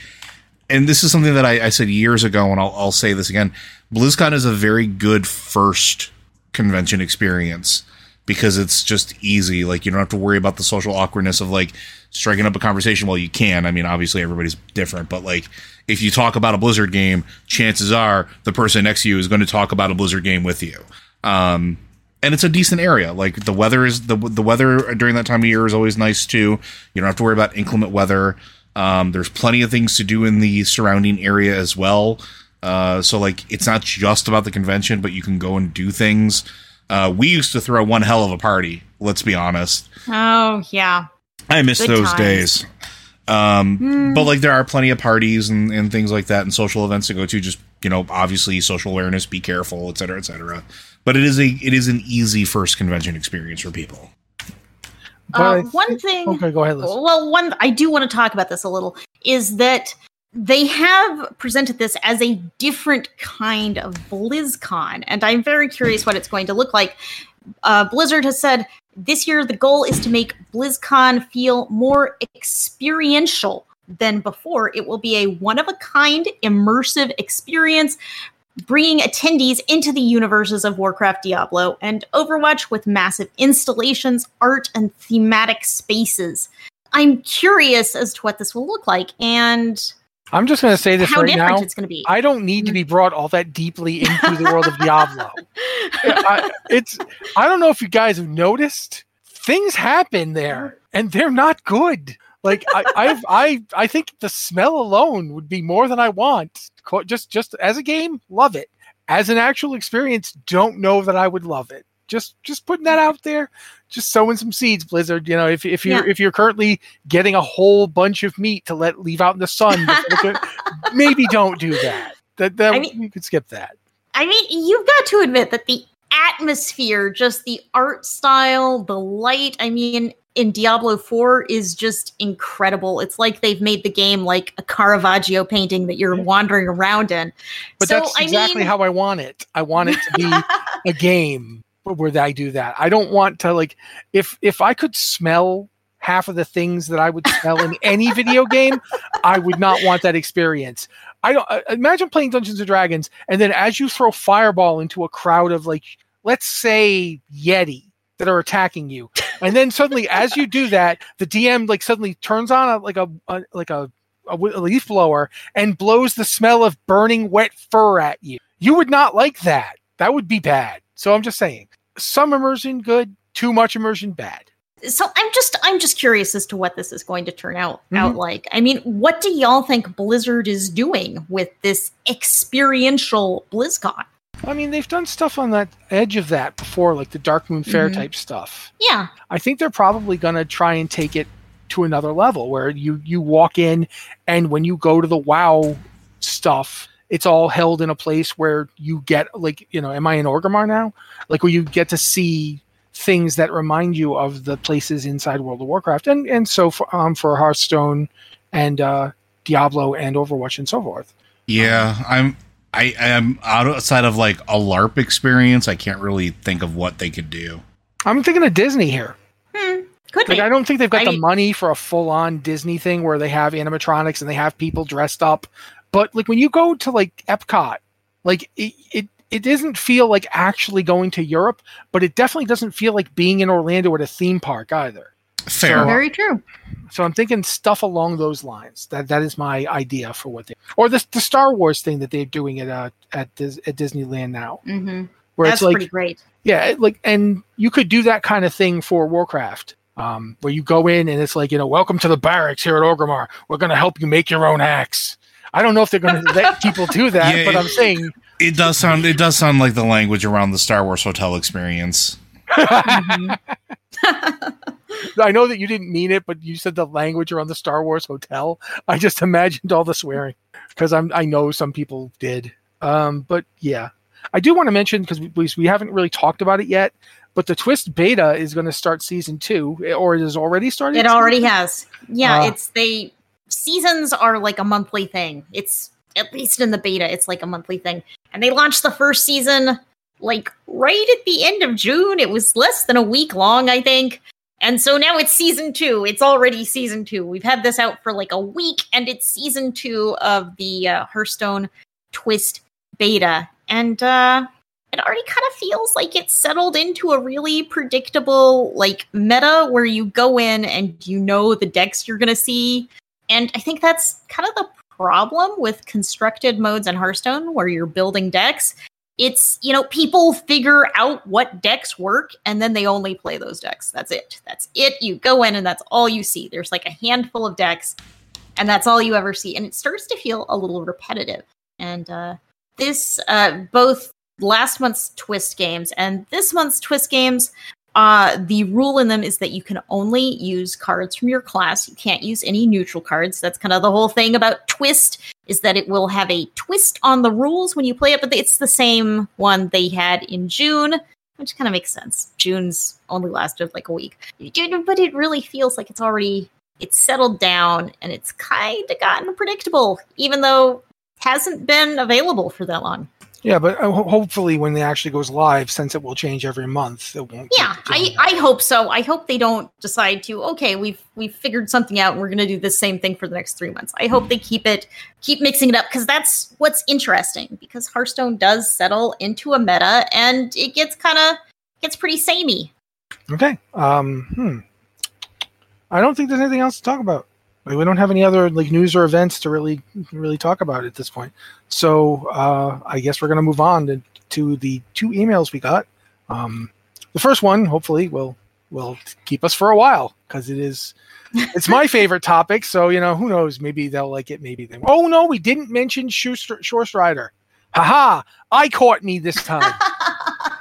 and this is something that I, I said years ago, and I'll, I'll say this again. BlizzCon is a very good first convention experience because it's just easy. Like you don't have to worry about the social awkwardness of like striking up a conversation. Well, you can. I mean, obviously everybody's different, but like if you talk about a Blizzard game, chances are the person next to you is going to talk about a Blizzard game with you. Um, and it's a decent area. Like the weather is the the weather during that time of year is always nice too. You don't have to worry about inclement weather. Um, there's plenty of things to do in the surrounding area as well. Uh, so like it's not just about the convention, but you can go and do things. Uh, we used to throw one hell of a party. Let's be honest. Oh yeah, I miss Good those times. days. Um, but like there are plenty of parties and, and things like that and social events to go to. Just you know, obviously social awareness, be careful, et cetera, et cetera. But it is a it is an easy first convention experience for people. Uh, one thing. Okay, go ahead, Liz. Well, one I do want to talk about this a little is that they have presented this as a different kind of BlizzCon, and I'm very curious what it's going to look like. Uh, Blizzard has said this year the goal is to make BlizzCon feel more experiential than before. It will be a one of a kind, immersive experience. Bringing attendees into the universes of Warcraft, Diablo, and Overwatch with massive installations, art, and thematic spaces. I'm curious as to what this will look like and I'm just going to say this how right different now. it's going to be. I don't need to be brought all that deeply into the world of Diablo. [laughs] I, it's I don't know if you guys have noticed things happen there and they're not good. Like I I've, I I think the smell alone would be more than I want. Just just as a game, love it. As an actual experience, don't know that I would love it. Just just putting that out there, just sowing some seeds, Blizzard. You know, if if you're Yeah. if you're currently getting a whole bunch of meat to let leave out in the sun, just look at- maybe don't do that. That that I mean- you could skip that. I mean, you've got to admit that the atmosphere, just the art style, the light, I mean, in Diablo 4 is just incredible. It's like they've made the game like a Caravaggio painting that you're wandering around in. But So, that's I exactly mean- how I want it. I want it to be [laughs] a game where I do that. I don't want to like if if I could smell half of the things that I would smell in any [laughs] video game, I would not want that experience. I don't uh, imagine playing Dungeons and Dragons and then as you throw fireball into a crowd of like let's say Yeti that are attacking you. And then suddenly as you do that, the DM like suddenly turns on a, like a, a like a a leaf blower and blows the smell of burning wet fur at you. You would not like that. That would be bad. So I'm just saying, some immersion good, too much immersion bad. so I'm just I'm just curious as to what this is going to turn out Mm-hmm. out like. I mean, what do y'all think Blizzard is doing with this experiential BlizzCon? I mean, they've done stuff on that edge of that before, like the Darkmoon Faire Mhm. type stuff. Yeah. I think they're probably going to try and take it to another level where you you walk in and when you go to the WoW stuff, it's all held in a place where you get like you know, am I in Orgrimmar now? Like where you get to see things that remind you of the places inside World of Warcraft, and and so for um for Hearthstone and uh, Diablo and Overwatch and so forth. Yeah, I'm. I am outside of like a LARP experience. I can't really think of what they could do. I'm thinking of Disney here. Hmm. Could Like be. I don't think they've got I the mean- money for a full-on Disney thing where they have animatronics and they have people dressed up. But like when you go to like Epcot, like it it, it doesn't feel like actually going to Europe, but it definitely doesn't feel like being in Orlando at a theme park either. Fair. Very true. So I'm thinking stuff along those lines. That that is my idea for what they or the the Star Wars thing that they're doing at uh at Dis, at Disneyland now. hmm where That's it's like pretty great. yeah, like and you could do that kind of thing for Warcraft. Um, where you go in and it's like, you know, welcome to the barracks here at Orgrimmar. We're going to help you make your own axe. I don't know if they're going [laughs] to let people do that, Yeah, but it- I'm saying It does sound it does sound like the language around the Star Wars hotel experience. Mhm. [laughs] [laughs] I know that you didn't mean it, but you said the language around the Star Wars hotel. I just [laughs] imagined all the swearing because I'm I know some people did. Um, but yeah, I do want to mention because we, we haven't really talked about it yet. But the Twist beta is going to start season two, or it has already started. It already has. Yeah, Ah. it's they seasons are like a monthly thing. It's at least in the beta, it's like a monthly thing. And they launched the first season like right at the end of June. It was less than a week long, I think. And so now it's season two. It's already season two. We've had this out for like a week, and it's season two of the uh, Hearthstone Twist beta. And uh, it already kind of feels like it's settled into a really predictable like meta where you go in and you know the decks you're going to see. And I think that's kind of the problem with constructed modes in Hearthstone where you're building decks. It's, you know, people figure out what decks work and then they only play those decks. That's it. That's it. You go in and that's all you see. There's like a handful of decks and that's all you ever see. And it starts to feel a little repetitive. And uh, this, uh, both last month's Twist games and this month's Twist games, uh, the rule in them is that you can only use cards from your class. You can't use any neutral cards. That's kind of the whole thing about Twist is that it will have a twist on the rules when you play it, but it's the same one they had in June, which kind of makes sense. June's only lasted like a week, but it really feels like it's already it's settled down and it's kind of gotten predictable, even though it hasn't been available for that long. Yeah, but uh, hopefully when it actually goes live, since it will change every month, it won't. Yeah, I. I hope so. I hope they don't decide to okay, we've we've figured something out and we're gonna do the same thing for the next three months. I hope they keep it keep mixing it up because that's what's interesting because Hearthstone does settle into a meta and it gets kind of gets pretty samey. Okay. Um, hmm. I don't think there's anything else to talk about. We don't have any other like news or events to really really talk about at this point. So uh, I guess we're gonna move on to, to the two emails we got. Um, the first one, hopefully, will will keep us for a while because it is [laughs] it's my favorite topic. So you know, who knows? Maybe they'll like it. Maybe they'll Oh no, we didn't mention Shore Shore Strider. Haha! I caught me this time. [laughs]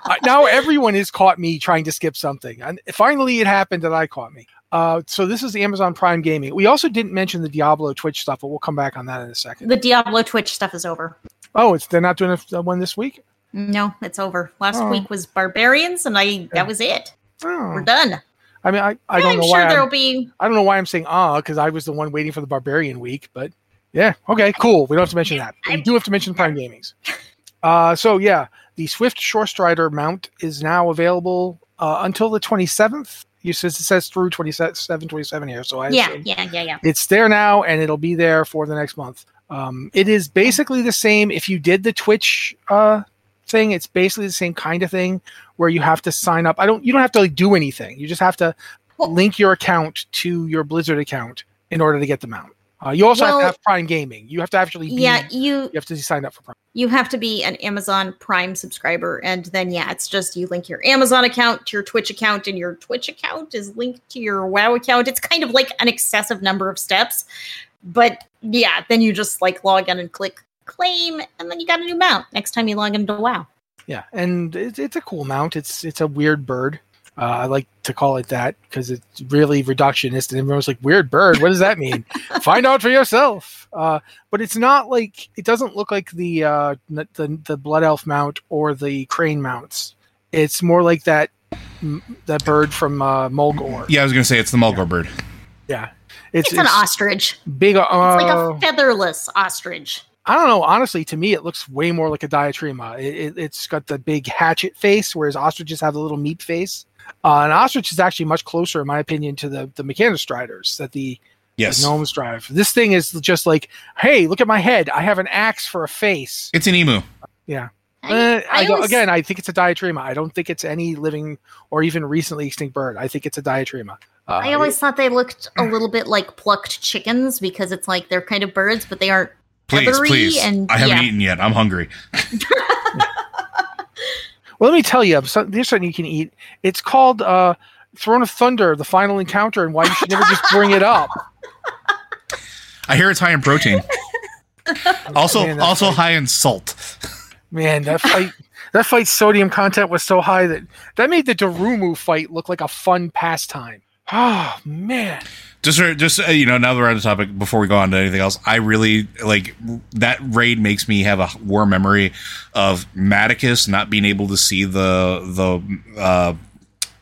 Uh, now everyone has caught me trying to skip something, and finally it happened that I caught me. Uh, so this is the Amazon Prime Gaming. We also didn't mention the Diablo Twitch stuff, but we'll come back on that in a second. the Diablo Twitch stuff is over. Oh, it's they're not doing a, a one this week. No, it's over. Last Oh. week was Barbarians, and I Yeah. that was it. Oh. We're done. I mean, I, I don't know I'm know sure why there'll I'm, be I don't know why I'm saying ah because I was the one waiting for the Barbarian week, but yeah, okay, cool. We don't have to mention that. We do have to mention Prime [laughs] Gaming's. Uh, so yeah, the Swift Shorestrider mount is now available uh, until the 27th. You says it says through 27, 27 here. So I yeah, yeah, yeah, yeah. it's there now and it'll be there for the next month. Um, it is basically the same if you did the twitch uh, thing it's basically the same kind of thing where you have to sign up. I don't you don't have to like do anything. You just have to link your account to your blizzard account in order to get the mount uh, you also have to have prime gaming you have to actually be Yeah, you you have to sign up for prime you have to be an Amazon Prime subscriber, and then yeah, it's just you link your Amazon account to your Twitch account, and your Twitch account is linked to your WoW account. It's kind of like an excessive number of steps, but yeah, then you just like log in and click claim, and then you got a new mount next time you log into WoW. Yeah, and it's, it's a cool mount. It's it's a weird bird. Uh, I like to call it that because it's really reductionist, and everyone's like, "Weird bird? What does that mean?" [laughs] Find out for yourself. Uh, but it's not like it doesn't look like the uh, the the blood elf mount or the crane mounts. It's more like that that bird from uh, Mulgore. Yeah, I was gonna say it's the Mulgore bird. Yeah, It's, an ostrich. big. Uh, It's like a featherless ostrich. I don't know. Honestly, to me, it looks way more like a Diatryma. It, it, it's got the big hatchet face, whereas ostriches have the little meat face. Uh, an ostrich is actually much closer, in my opinion, to the the Mechanostriders that the, Yes, the gnomes drive. This thing is just like, hey, look at my head. I have an axe for a face. it's an emu. Yeah. I, Eh, I, I always- again, I think it's a Diatryma. I don't think it's any living or even recently extinct bird. I think it's a Diatryma. Uh, I always thought they looked a little bit like plucked chickens because it's like they're kind of birds, but they aren't Please, feathery please. and I haven't yeah. eaten yet. I'm hungry. [laughs] Well, let me tell you, so- there's something you can eat. It's called uh, Throne of Thunder, the final encounter, and why you should never just bring it up. I hear it's high in protein. [laughs] Also, Man, also like- high in salt. Man, that fight, that fight's sodium content was so high that that made the Durumu fight look like a fun pastime. [sighs] Oh man, Just, just uh, you know, now that we're on the topic, before we go on to anything else, I really like that raid. Makes me have a war memory of Maticus not being able to see the the uh,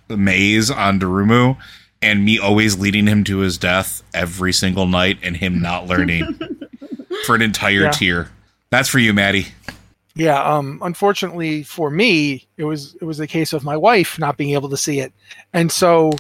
maze on Durumu, and me always leading him to his death every single night, and him not learning [laughs] for an entire Yeah. tier. That's for you, Maddie. yeah. Um, unfortunately for me, it was it was the case of my wife not being able to see it, and so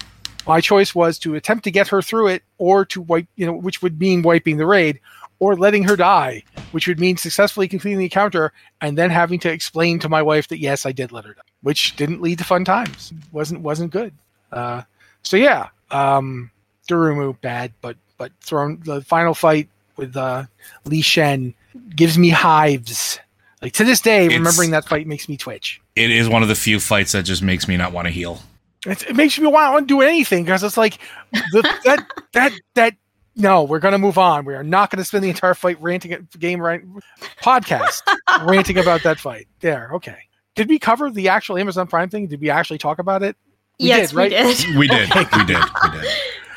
my choice was to attempt to get her through it, or to wipe, you know, which would mean wiping the raid, or letting her die, which would mean successfully completing the encounter, and then having to explain to my wife that yes, I did let her die, which didn't lead to fun times. wasn't wasn't good. Uh, so yeah, um, Durumu bad, but but Throne the final fight with uh, Lei Shen gives me hives. Like to this day, It's- remembering that fight makes me twitch. It is one of the few fights that just makes me not want to heal. It, it makes me want to do anything because it's like the, [laughs] that that that. No, we're gonna move on. We are not gonna spend the entire fight ranting at game right podcast [laughs] ranting about that fight. There, okay. Did we cover the actual Amazon Prime thing? Did we actually talk about it? We yes, did, right? we did. We did. we did. We did.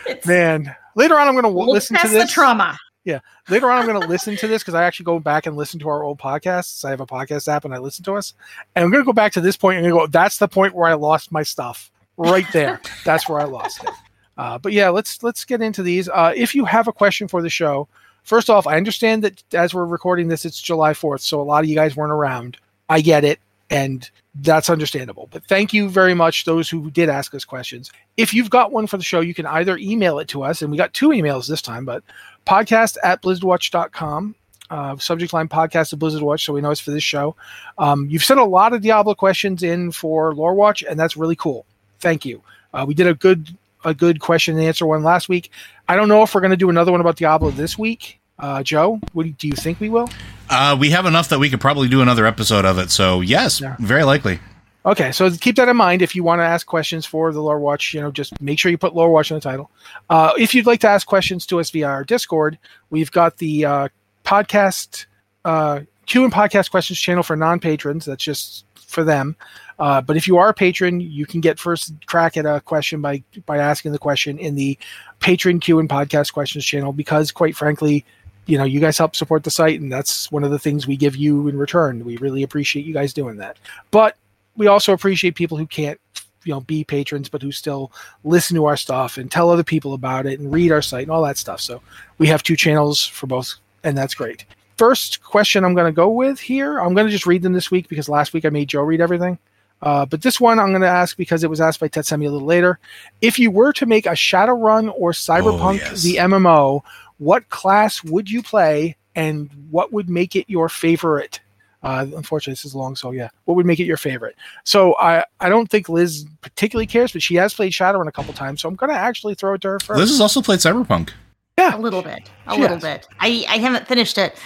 It's, Man, later on, I'm gonna w- we'll listen to past this. the trauma. Yeah, later on i'm going to listen to this because i actually go back and listen to our old podcasts i have a podcast app and i listen to us and i'm going to go back to this point and go that's the point where i lost my stuff right there that's where i lost it uh, but yeah let's let's get into these uh, if you have a question for the show first off i understand that as we're recording this it's july 4th so a lot of you guys weren't around i get it and that's understandable but thank you very much those who did ask us questions if you've got one for the show you can either email it to us and we got two emails this time but podcast at blizzardwatch.com. Uh, subject line podcast at Blizzard Watch, so we know it's for this show. Um, you've sent a lot of Diablo questions in for Lore Watch, and that's really cool. Thank you. Uh, we did a good a good question and answer one last week. I don't know if we're going to do another one about Diablo this week. Uh, Joe, what do you, think we will? Uh, we have enough that we could probably do another episode of it. So yes, Yeah. very likely. Okay, so keep that in mind if you want to ask questions for the Lore Watch. You know, just make sure you put Lore Watch in the title. Uh, if you'd like to ask questions to us via our Discord, we've got the uh, podcast uh, Q and podcast questions channel for non patrons. That's just for them. Uh, but if you are a patron, you can get first crack at a question by by asking the question in the patron Q and podcast questions channel. Because quite frankly, you know, you guys help support the site, and that's one of the things we give you in return. We really appreciate you guys doing that. But we also appreciate people who can't you know be patrons but who still listen to our stuff and tell other people about it and read our site and all that stuff so we have two channels for both and that's great first question i'm going to go with here i'm going to just read them this week because last week i made joe read everything uh, but this one i'm going to ask because it was asked by tetsemi a little later if you were to make a shadowrun or cyberpunk yes. the mmo what class would you play and what would make it your favorite uh, unfortunately, this is long, so yeah. What would make it your favorite? So I, I don't think Liz particularly cares, but she has played Shadowrun a couple times, so I'm gonna actually throw it to her first. Liz has also played Cyberpunk. A little bit a She little has. bit. I i haven't finished it.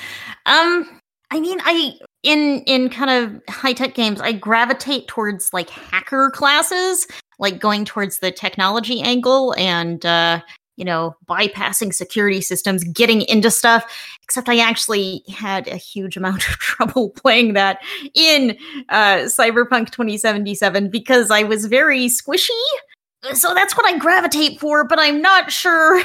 Um i mean i in in kind of high tech games i gravitate towards like hacker classes like going towards the technology angle and uh you know bypassing security systems getting into stuff except i actually had a huge [laughs] amount of trouble playing that in uh cyberpunk 2077 because i was very squishy. So that's what i gravitate for but i'm not sure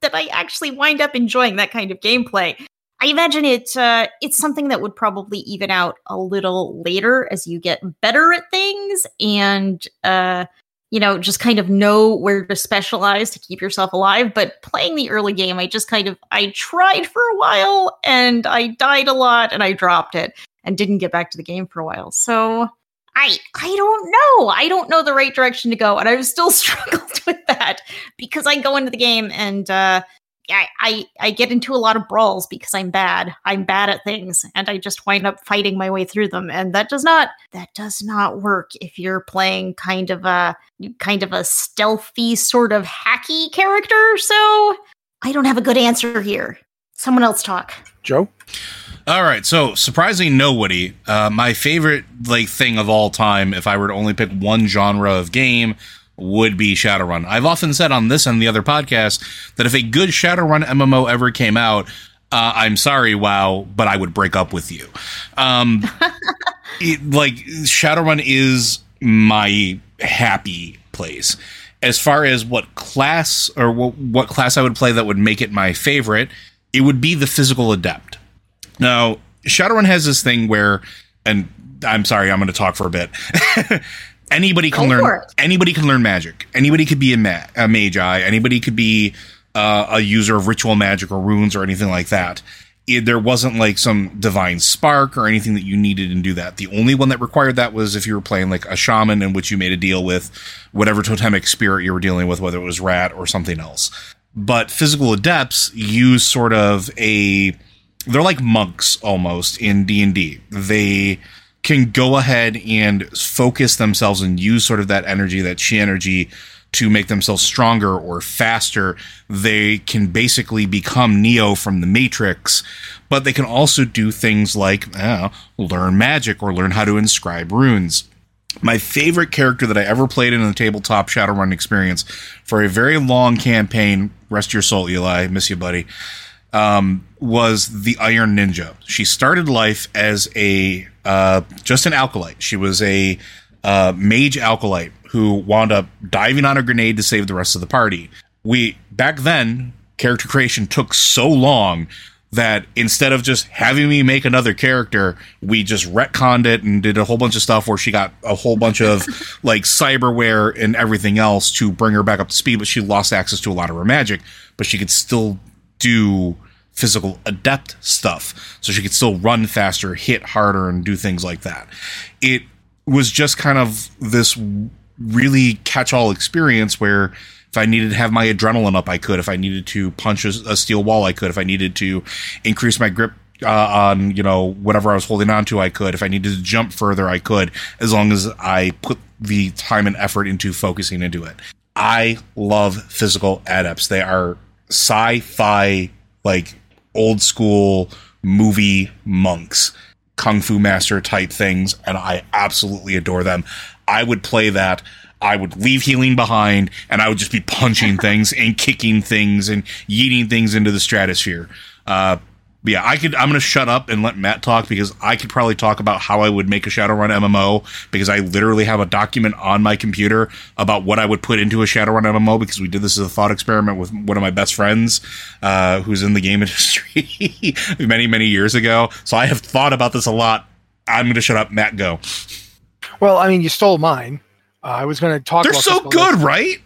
that I actually wind up enjoying that kind of gameplay. I imagine it uh, it's something that would probably even out a little later as you get better at things and uh, you know just kind of know where to specialize to keep yourself alive. But playing the early game, I just kind of I tried for a while and I died a lot and I dropped it and didn't get back to the game for a while. So I I don't know. I don't know the right direction to go, and I've still [laughs] struggled with that because I go into the game and uh, I, I I get into a lot of brawls because I'm bad. I'm bad at things, and I just wind up fighting my way through them, and that does not that does not work if you're playing kind of a kind of a stealthy sort of hacky character. So I don't have a good answer here. Someone else talk. Joe? All right, so surprising nobody. Uh, my favorite like thing of all time, if I were to only pick one genre of game, would be Shadowrun. I've often said on this and the other podcast that if a good Shadowrun MMO ever came out, uh, I'm sorry, WoW, but I would break up with you. Um, [laughs] it, like Shadowrun is my happy place. As far as what class or what, what class I would play that would make it my favorite, it would be the physical adept. Now, Shadowrun has this thing where, and I'm sorry, I'm going to talk for a bit. [laughs] anybody can Go learn. Anybody can learn magic. Anybody could be a, ma- a magi. Anybody could be uh, a user of ritual magic or runes or anything like that. It, there wasn't like some divine spark or anything that you needed to do that. The only one that required that was if you were playing like a shaman in which you made a deal with whatever totemic spirit you were dealing with, whether it was rat or something else. But physical adepts use sort of a they're like monks almost in D&D. They can go ahead and focus themselves and use sort of that energy, that chi energy to make themselves stronger or faster. They can basically become Neo from the Matrix, but they can also do things like uh, learn magic or learn how to inscribe runes. My favorite character that I ever played in the tabletop Shadowrun experience for a very long campaign, rest your soul, Eli, miss you, buddy, um, was the Iron Ninja. She started life as a uh, just an alkalite. She was a uh, mage alkalite who wound up diving on a grenade to save the rest of the party. We back then character creation took so long that instead of just having me make another character, we just retconned it and did a whole bunch of stuff where she got a whole bunch of [laughs] like cyberware and everything else to bring her back up to speed, but she lost access to a lot of her magic, but she could still do physical adept stuff. So she could still run faster, hit harder, and do things like that. It was just kind of this really catch all experience where if I needed to have my adrenaline up, I could. If I needed to punch a, steel wall, I could. If I needed to increase my grip uh, on, you know, whatever I was holding on to, I could. If I needed to jump further, I could, as long as I put the time and effort into focusing into it. I love physical adepts. They are sci-fi, like old school movie monks, kung fu master type things, and I absolutely adore them. I would play that. I would leave healing behind, and I would just be punching [laughs] things and kicking things and yeeting things into the stratosphere. Uh, but yeah, I could. I'm going to shut up and let Matt talk because I could probably talk about how I would make a Shadowrun MMO because I literally have a document on my computer about what I would put into a Shadowrun MMO because we did this as a thought experiment with one of my best friends uh, who's in the game [laughs] industry many many years ago. So I have thought about this a lot. I'm going to shut up. Matt, go. Well, I mean, you stole mine. Uh, I was going to talk. They're so good, right?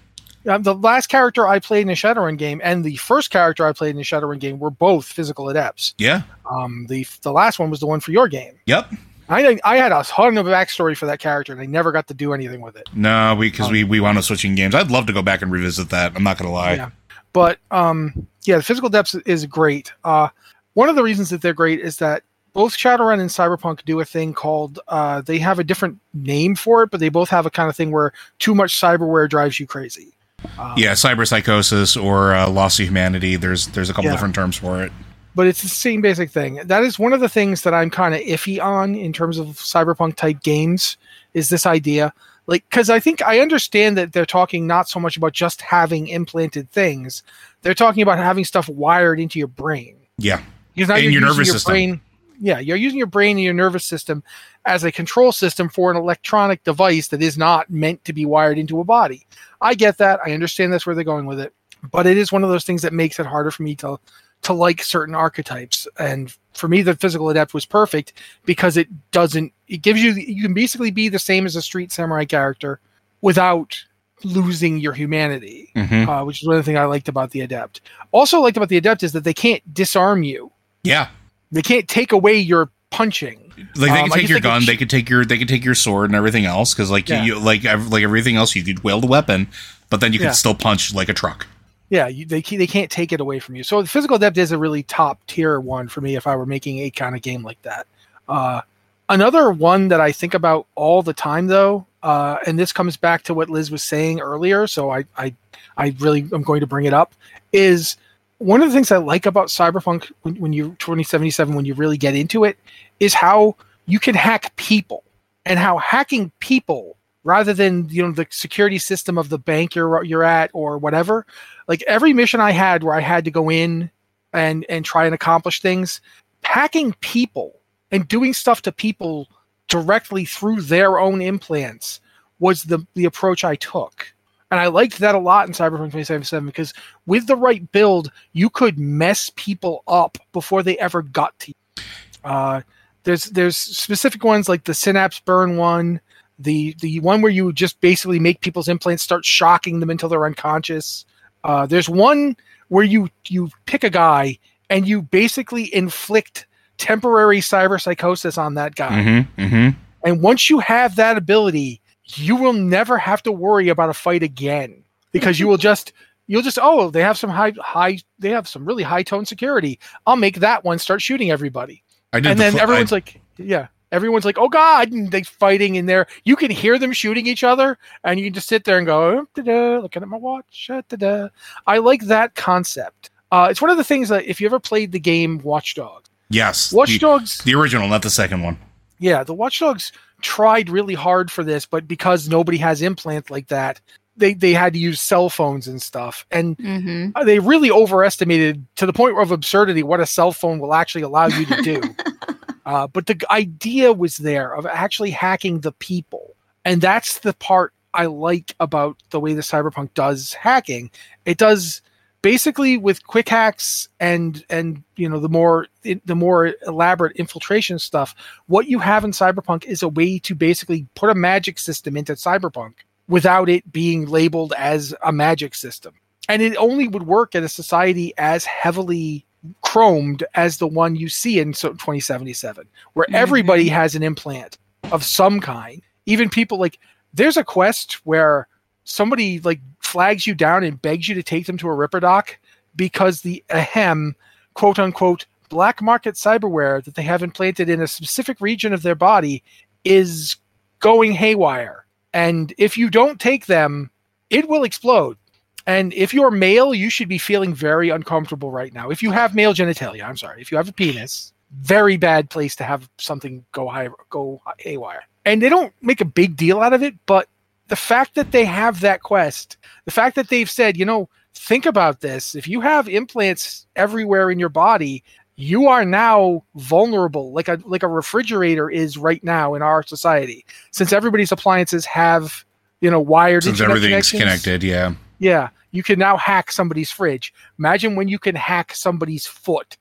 Um, the last character I played in a Shadowrun game and the first character I played in a Shadowrun game were both physical adepts. Yeah. Um, the the last one was the one for your game. Yep. I I had a ton of backstory for that character, and I never got to do anything with it. No, because we we wound up switching games. I'd love to go back and revisit that. I'm not going to lie. Yeah. But um, yeah, the physical adepts is great. Uh, one of the reasons that they're great is that both Shadowrun and Cyberpunk do a thing called uh, they have a different name for it, but they both have a kind of thing where too much cyberware drives you crazy. Um, Yeah, cyber psychosis or uh, loss of humanity. There's there's a couple Yeah. different terms for it. but it's the same basic thing. That is one of the things that I'm kind of iffy on in terms of cyberpunk type games is this idea. Like, because I think I understand that they're talking not so much about just having implanted things, they're talking about having stuff wired into your brain. Yeah, Because now In you're your using nervous your system. brain. Yeah, you're using your brain and your nervous system as a control system for an electronic device that is not meant to be wired into a body. I get that. I understand that's where they're going with it. But it is one of those things that makes it harder for me to to like certain archetypes. And for me, the physical adept was perfect because it doesn't. It gives you. You can basically be the same as a street samurai character without losing your humanity, Mhm. uh, which is one of the things I liked about the adept. Also, liked about the adept is that they can't disarm you. yeah. They can't take away your punching. Like they Um, could take your think gun, it's- they could take your they could take your sword and everything else because like Yeah. you like ev- like everything else you could wield a weapon, but then you could Yeah. still punch like a truck. Yeah, you, they they can't take it away from you. So the physical adept is a really top tier one for me if I were making a kind of game like that. Uh, another one that I think about all the time though, uh, and this comes back to what Liz was saying earlier. So I I I really am going to bring it up is one of the things I like about Cyberpunk when, when you 2077 when you really get into it is how you can hack people and how hacking people rather than you know the security system of the bank you're you're at or whatever like every mission I had where I had to go in and and try and accomplish things hacking people and doing stuff to people directly through their own implants was the the approach I took and I liked that a lot in Cyberpunk 2077 because with the right build, you could mess people up before they ever got to you. Uh, there's there's specific ones like the synapse burn one, the the one where you just basically make people's implants start shocking them until they're unconscious. Uh, there's one where you you pick a guy and you basically inflict temporary cyber psychosis on that guy. Mm-hmm, mm-hmm. And once you have that ability, you will never have to worry about a fight again because you will [laughs] just you'll just oh they have some high high they have some really high tone security. I'll make that one start shooting everybody. I did and the then fl- everyone's I- like yeah everyone's like oh god and they fighting in there. You can hear them shooting each other and you can just sit there and go oh, looking at my watch uh, da-da. i like that concept. Uh, it's one of the things that if you ever played the game watch dogs yes, watch the, dogs the original, not the second one. yeah, the Watchdogs tried really hard for this, but because nobody has implants like that, they they had to use cell phones and stuff, and hmm they really overestimated to the point of absurdity what a cell phone will actually allow you to do. [laughs] uh, but the idea was there of actually hacking the people, and that's the part I like about the way the Cyberpunk does hacking. It does basically with quick hacks and and you know the more the more elaborate infiltration stuff what you have in cyberpunk is a way to basically put a magic system into cyberpunk without it being labeled as a magic system. And it only would work in a society as heavily chromed as the one you see in 2077 where mm-hmm. everybody has an implant of some kind. Even people like there's a quest where somebody like flags you down and begs you to take them to a ripper doc because the ahem quote unquote black market cyberware that they have implanted in a specific region of their body is going haywire. And if you don't take them it will explode. And if you're male you should be feeling very uncomfortable right now. If you have male genitalia i'm sorry if you have a penis very bad place to have something go high go haywire. And they don't make a big deal out of it but the fact that they have that quest, the fact that they've said, you know, think about this. If you have implants everywhere in your body, you are now vulnerable, like a like a refrigerator is right now in our society. Since everybody's appliances have, you know, wired Since everything's connected, yeah. Yeah, you can now hack somebody's fridge. Imagine when you can hack somebody's foot.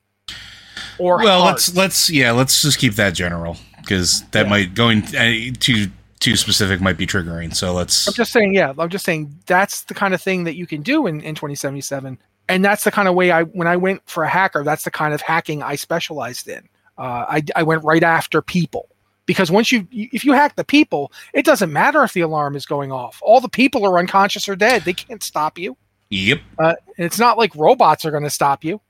Or Well, heart. let's let's yeah, let's just keep that general because that Yeah. might going uh, too too specific might be triggering. So let's I'm just saying, yeah, I'm just saying that's the kind of thing that you can do in, in 2077. And that's the kind of way I, when I went for a hacker, that's the kind of hacking I specialized in. Uh, I, I went right after people because once you, if you hack the people, it doesn't matter if the alarm is going off. All the people are unconscious or dead. They can't stop you. Yep. Uh, and it's not like robots are going to stop you.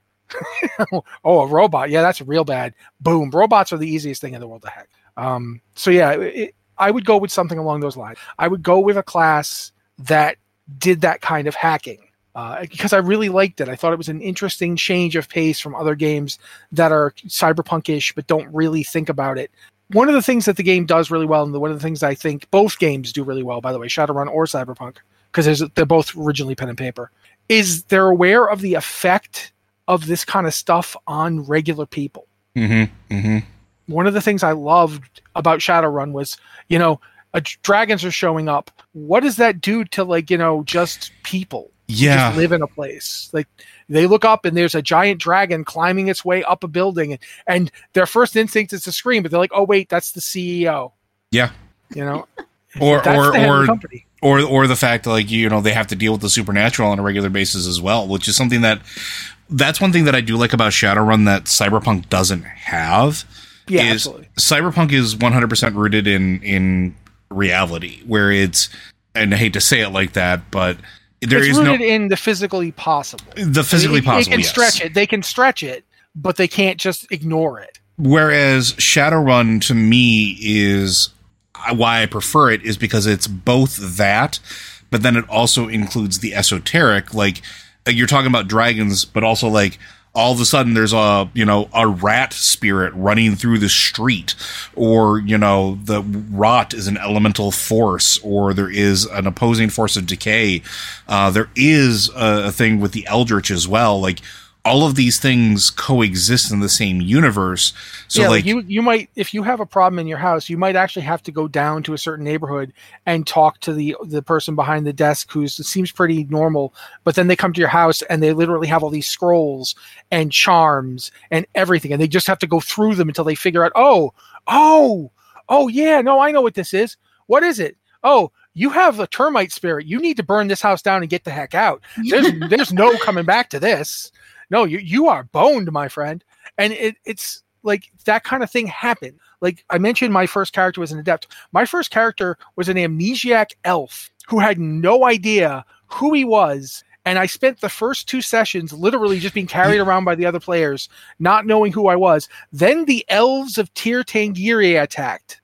[laughs] oh, a robot. Yeah, that's real bad. Boom. Robots are the easiest thing in the world to hack. Um, so yeah, it, I would go with something along those lines. I would go with a class that did that kind of hacking uh, because I really liked it. I thought it was an interesting change of pace from other games that are cyberpunkish but don't really think about it. One of the things that the game does really well, and one of the things I think both games do really well, by the way, Shadowrun or Cyberpunk, because they're both originally pen and paper, is they're aware of the effect of this kind of stuff on regular people Mm-hmm. Mm-hmm. One of the things I loved about Shadowrun was, you know, a, dragons are showing up. What does that do to like, you know, just people Yeah. just live in a place? Like they look up and there's a giant dragon climbing its way up a building and, and their first instinct is to scream, but they're like, "Oh wait, that's the CEO." Yeah. You know, [laughs] Or or the head of the or company. or or the fact that like you know they have to deal with the supernatural on a regular basis as well, which is something that that's one thing that I do like about Shadowrun that Cyberpunk doesn't have. Yeah, is absolutely. Cyberpunk is 100% rooted in in reality, where it's and I hate to say it like that, but there it's is no rooted in the physically possible. the physically They- possible. They can yes. stretch it. They can stretch it, but they can't just ignore it. Whereas Shadowrun to me is uh, why I prefer it is because it's both that, but then it also includes the esoteric. Like uh, you're talking about dragons, but also like all of a sudden there's a you know a rat spirit running through the street or you know the rot is an elemental force or there is an opposing force of decay. Uh, there is a, a thing with the eldritch as well. Like all of these things coexist in the same universe. So yeah, like you you might if you have a problem in your house, you might actually have to go down to a certain neighborhood and talk to the the person behind the desk who seems pretty normal, but then they come to your house and they literally have all these scrolls and charms and everything, and they just have to go through them until they figure out, oh, oh, oh yeah, no, I know what this is. What is it? Oh, you have a termite spirit. You need to burn this house down and get the heck out. There's [laughs] there's no coming back to this no, you you are boned, my friend. And it, it's like that kind of thing happened. Like I mentioned, my first character was an adept. My first character was an amnesiac elf who had no idea who he was. And I spent the first two sessions literally just being carried around by the other players, not knowing who I was. Then the elves of Tir Tairngire attacked,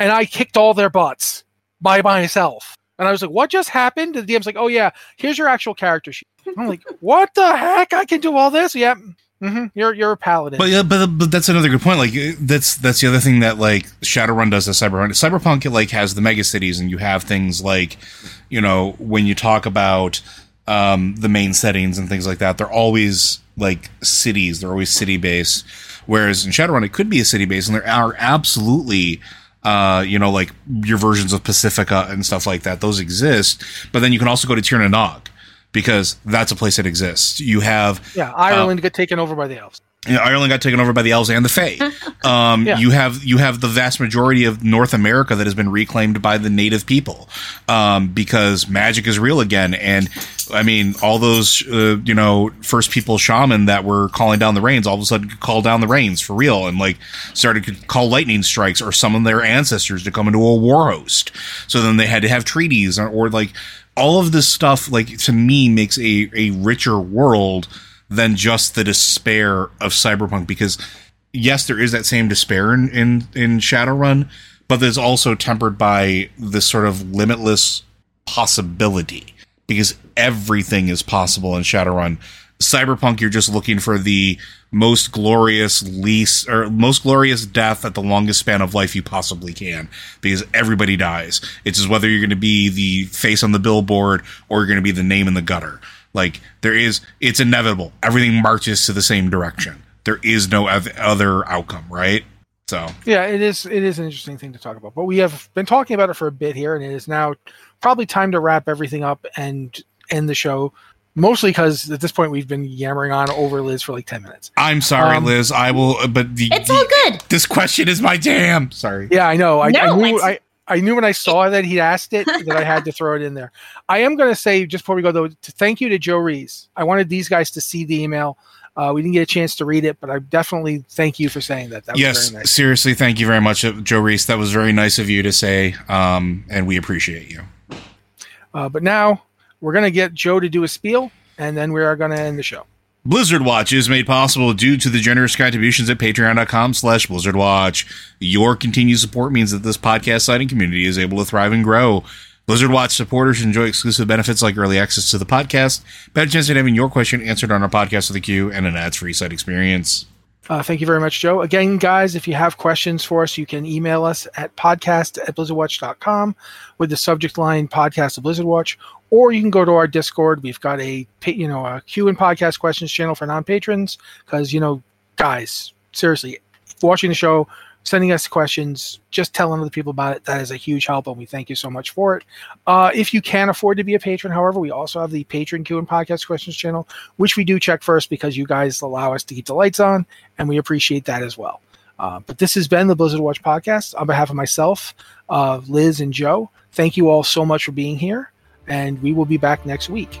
and I kicked all their butts by myself. And I was like, "What just happened?" The DM's like, "Oh yeah, here's your actual character sheet." I'm like, [laughs] what the heck? I can do all this? Yep. Mm-hmm. You're you're a paladin. But yeah, but, but that's another good point. Like that's that's the other thing that like Shadowrun does to Cyberpunk. Cyberpunk it like has the mega cities, and you have things like, you know, when you talk about um, the main settings and things like that, they're always like cities. They're always city based. Whereas in Shadowrun, it could be a city base, and there are absolutely uh, you know, like your versions of Pacifica and stuff like that. Those exist. But then you can also go to Tir na Nog because that's a place that exists. You have yeah, Ireland uh, got taken over by the elves. You know, Ireland got taken over by the elves and the Fae. [laughs] Um, yeah. You have you have the vast majority of North America that has been reclaimed by the native people um, because magic is real again. And I mean, all those uh, you know first people shaman that were calling down the rains all of a sudden could call down the rains for real and like started to call lightning strikes or summon their ancestors to come into a war host. So then they had to have treaties or, or like all of this stuff, like to me, makes a a richer world than just the despair of cyberpunk. Because yes, there is that same despair in in, in Shadowrun, but there's also tempered by this sort of limitless possibility because everything is possible in Shadowrun. Cyberpunk, you're just looking for the most glorious least or most glorious death at the longest span of life you possibly can because everybody dies. It's just whether you're going to be the face on the billboard or you're going to be the name in the gutter. Like there is, it's inevitable. Everything marches to the same direction. There is no other outcome, right? So yeah, it is. It is an interesting thing to talk about. But we have been talking about it for a bit here, and it is now probably time to wrap everything up and end the show mostly because at this point we've been yammering on over Liz for like ten minutes. I'm sorry, um, Liz. I will, but the, it's all good. This question is my jam. Sorry. Yeah, I know. I, no, I knew. I, I knew when I [laughs] saw that he asked it that I had to throw it in there. I am going to say just before we go though, to thank you to Joe Reese. I wanted these guys to see the email. Uh, we didn't get a chance to read it, but I definitely thank you for saying that. that yes, nice. seriously, thank you very much, Joe Reese. That was very nice of you to say, um, and we appreciate you. Uh, but now we're going to get Joe to do a spiel and then we are going to end the show. Blizzard Watch is made possible due to the generous contributions at patreon.com slash blizzardwatch. Your continued support means that this podcast site and community is able to thrive and grow. Blizzard Watch supporters enjoy exclusive benefits like early access to the podcast, better chance at having your question answered on our podcast of the queue, and an ads-free site experience. Uh, thank you very much, Joe. Again, guys, if you have questions for us, you can email us at podcast at blizzardwatch.com with the subject line podcast of Blizzard Watch, or you can go to our Discord. We've got a you know a Q and podcast questions channel for non patrons because you know guys seriously watching the show, sending us questions, just telling other people about it that is a huge help, and we thank you so much for it. Uh, if you can afford to be a patron, however, we also have the patron Q and podcast questions channel, which we do check first because you guys allow us to keep the lights on, and we appreciate that as well. Uh, but this has been the Blizzard Watch podcast on behalf of myself, uh, Liz, and Joe. Thank you all so much for being here and we will be back next week.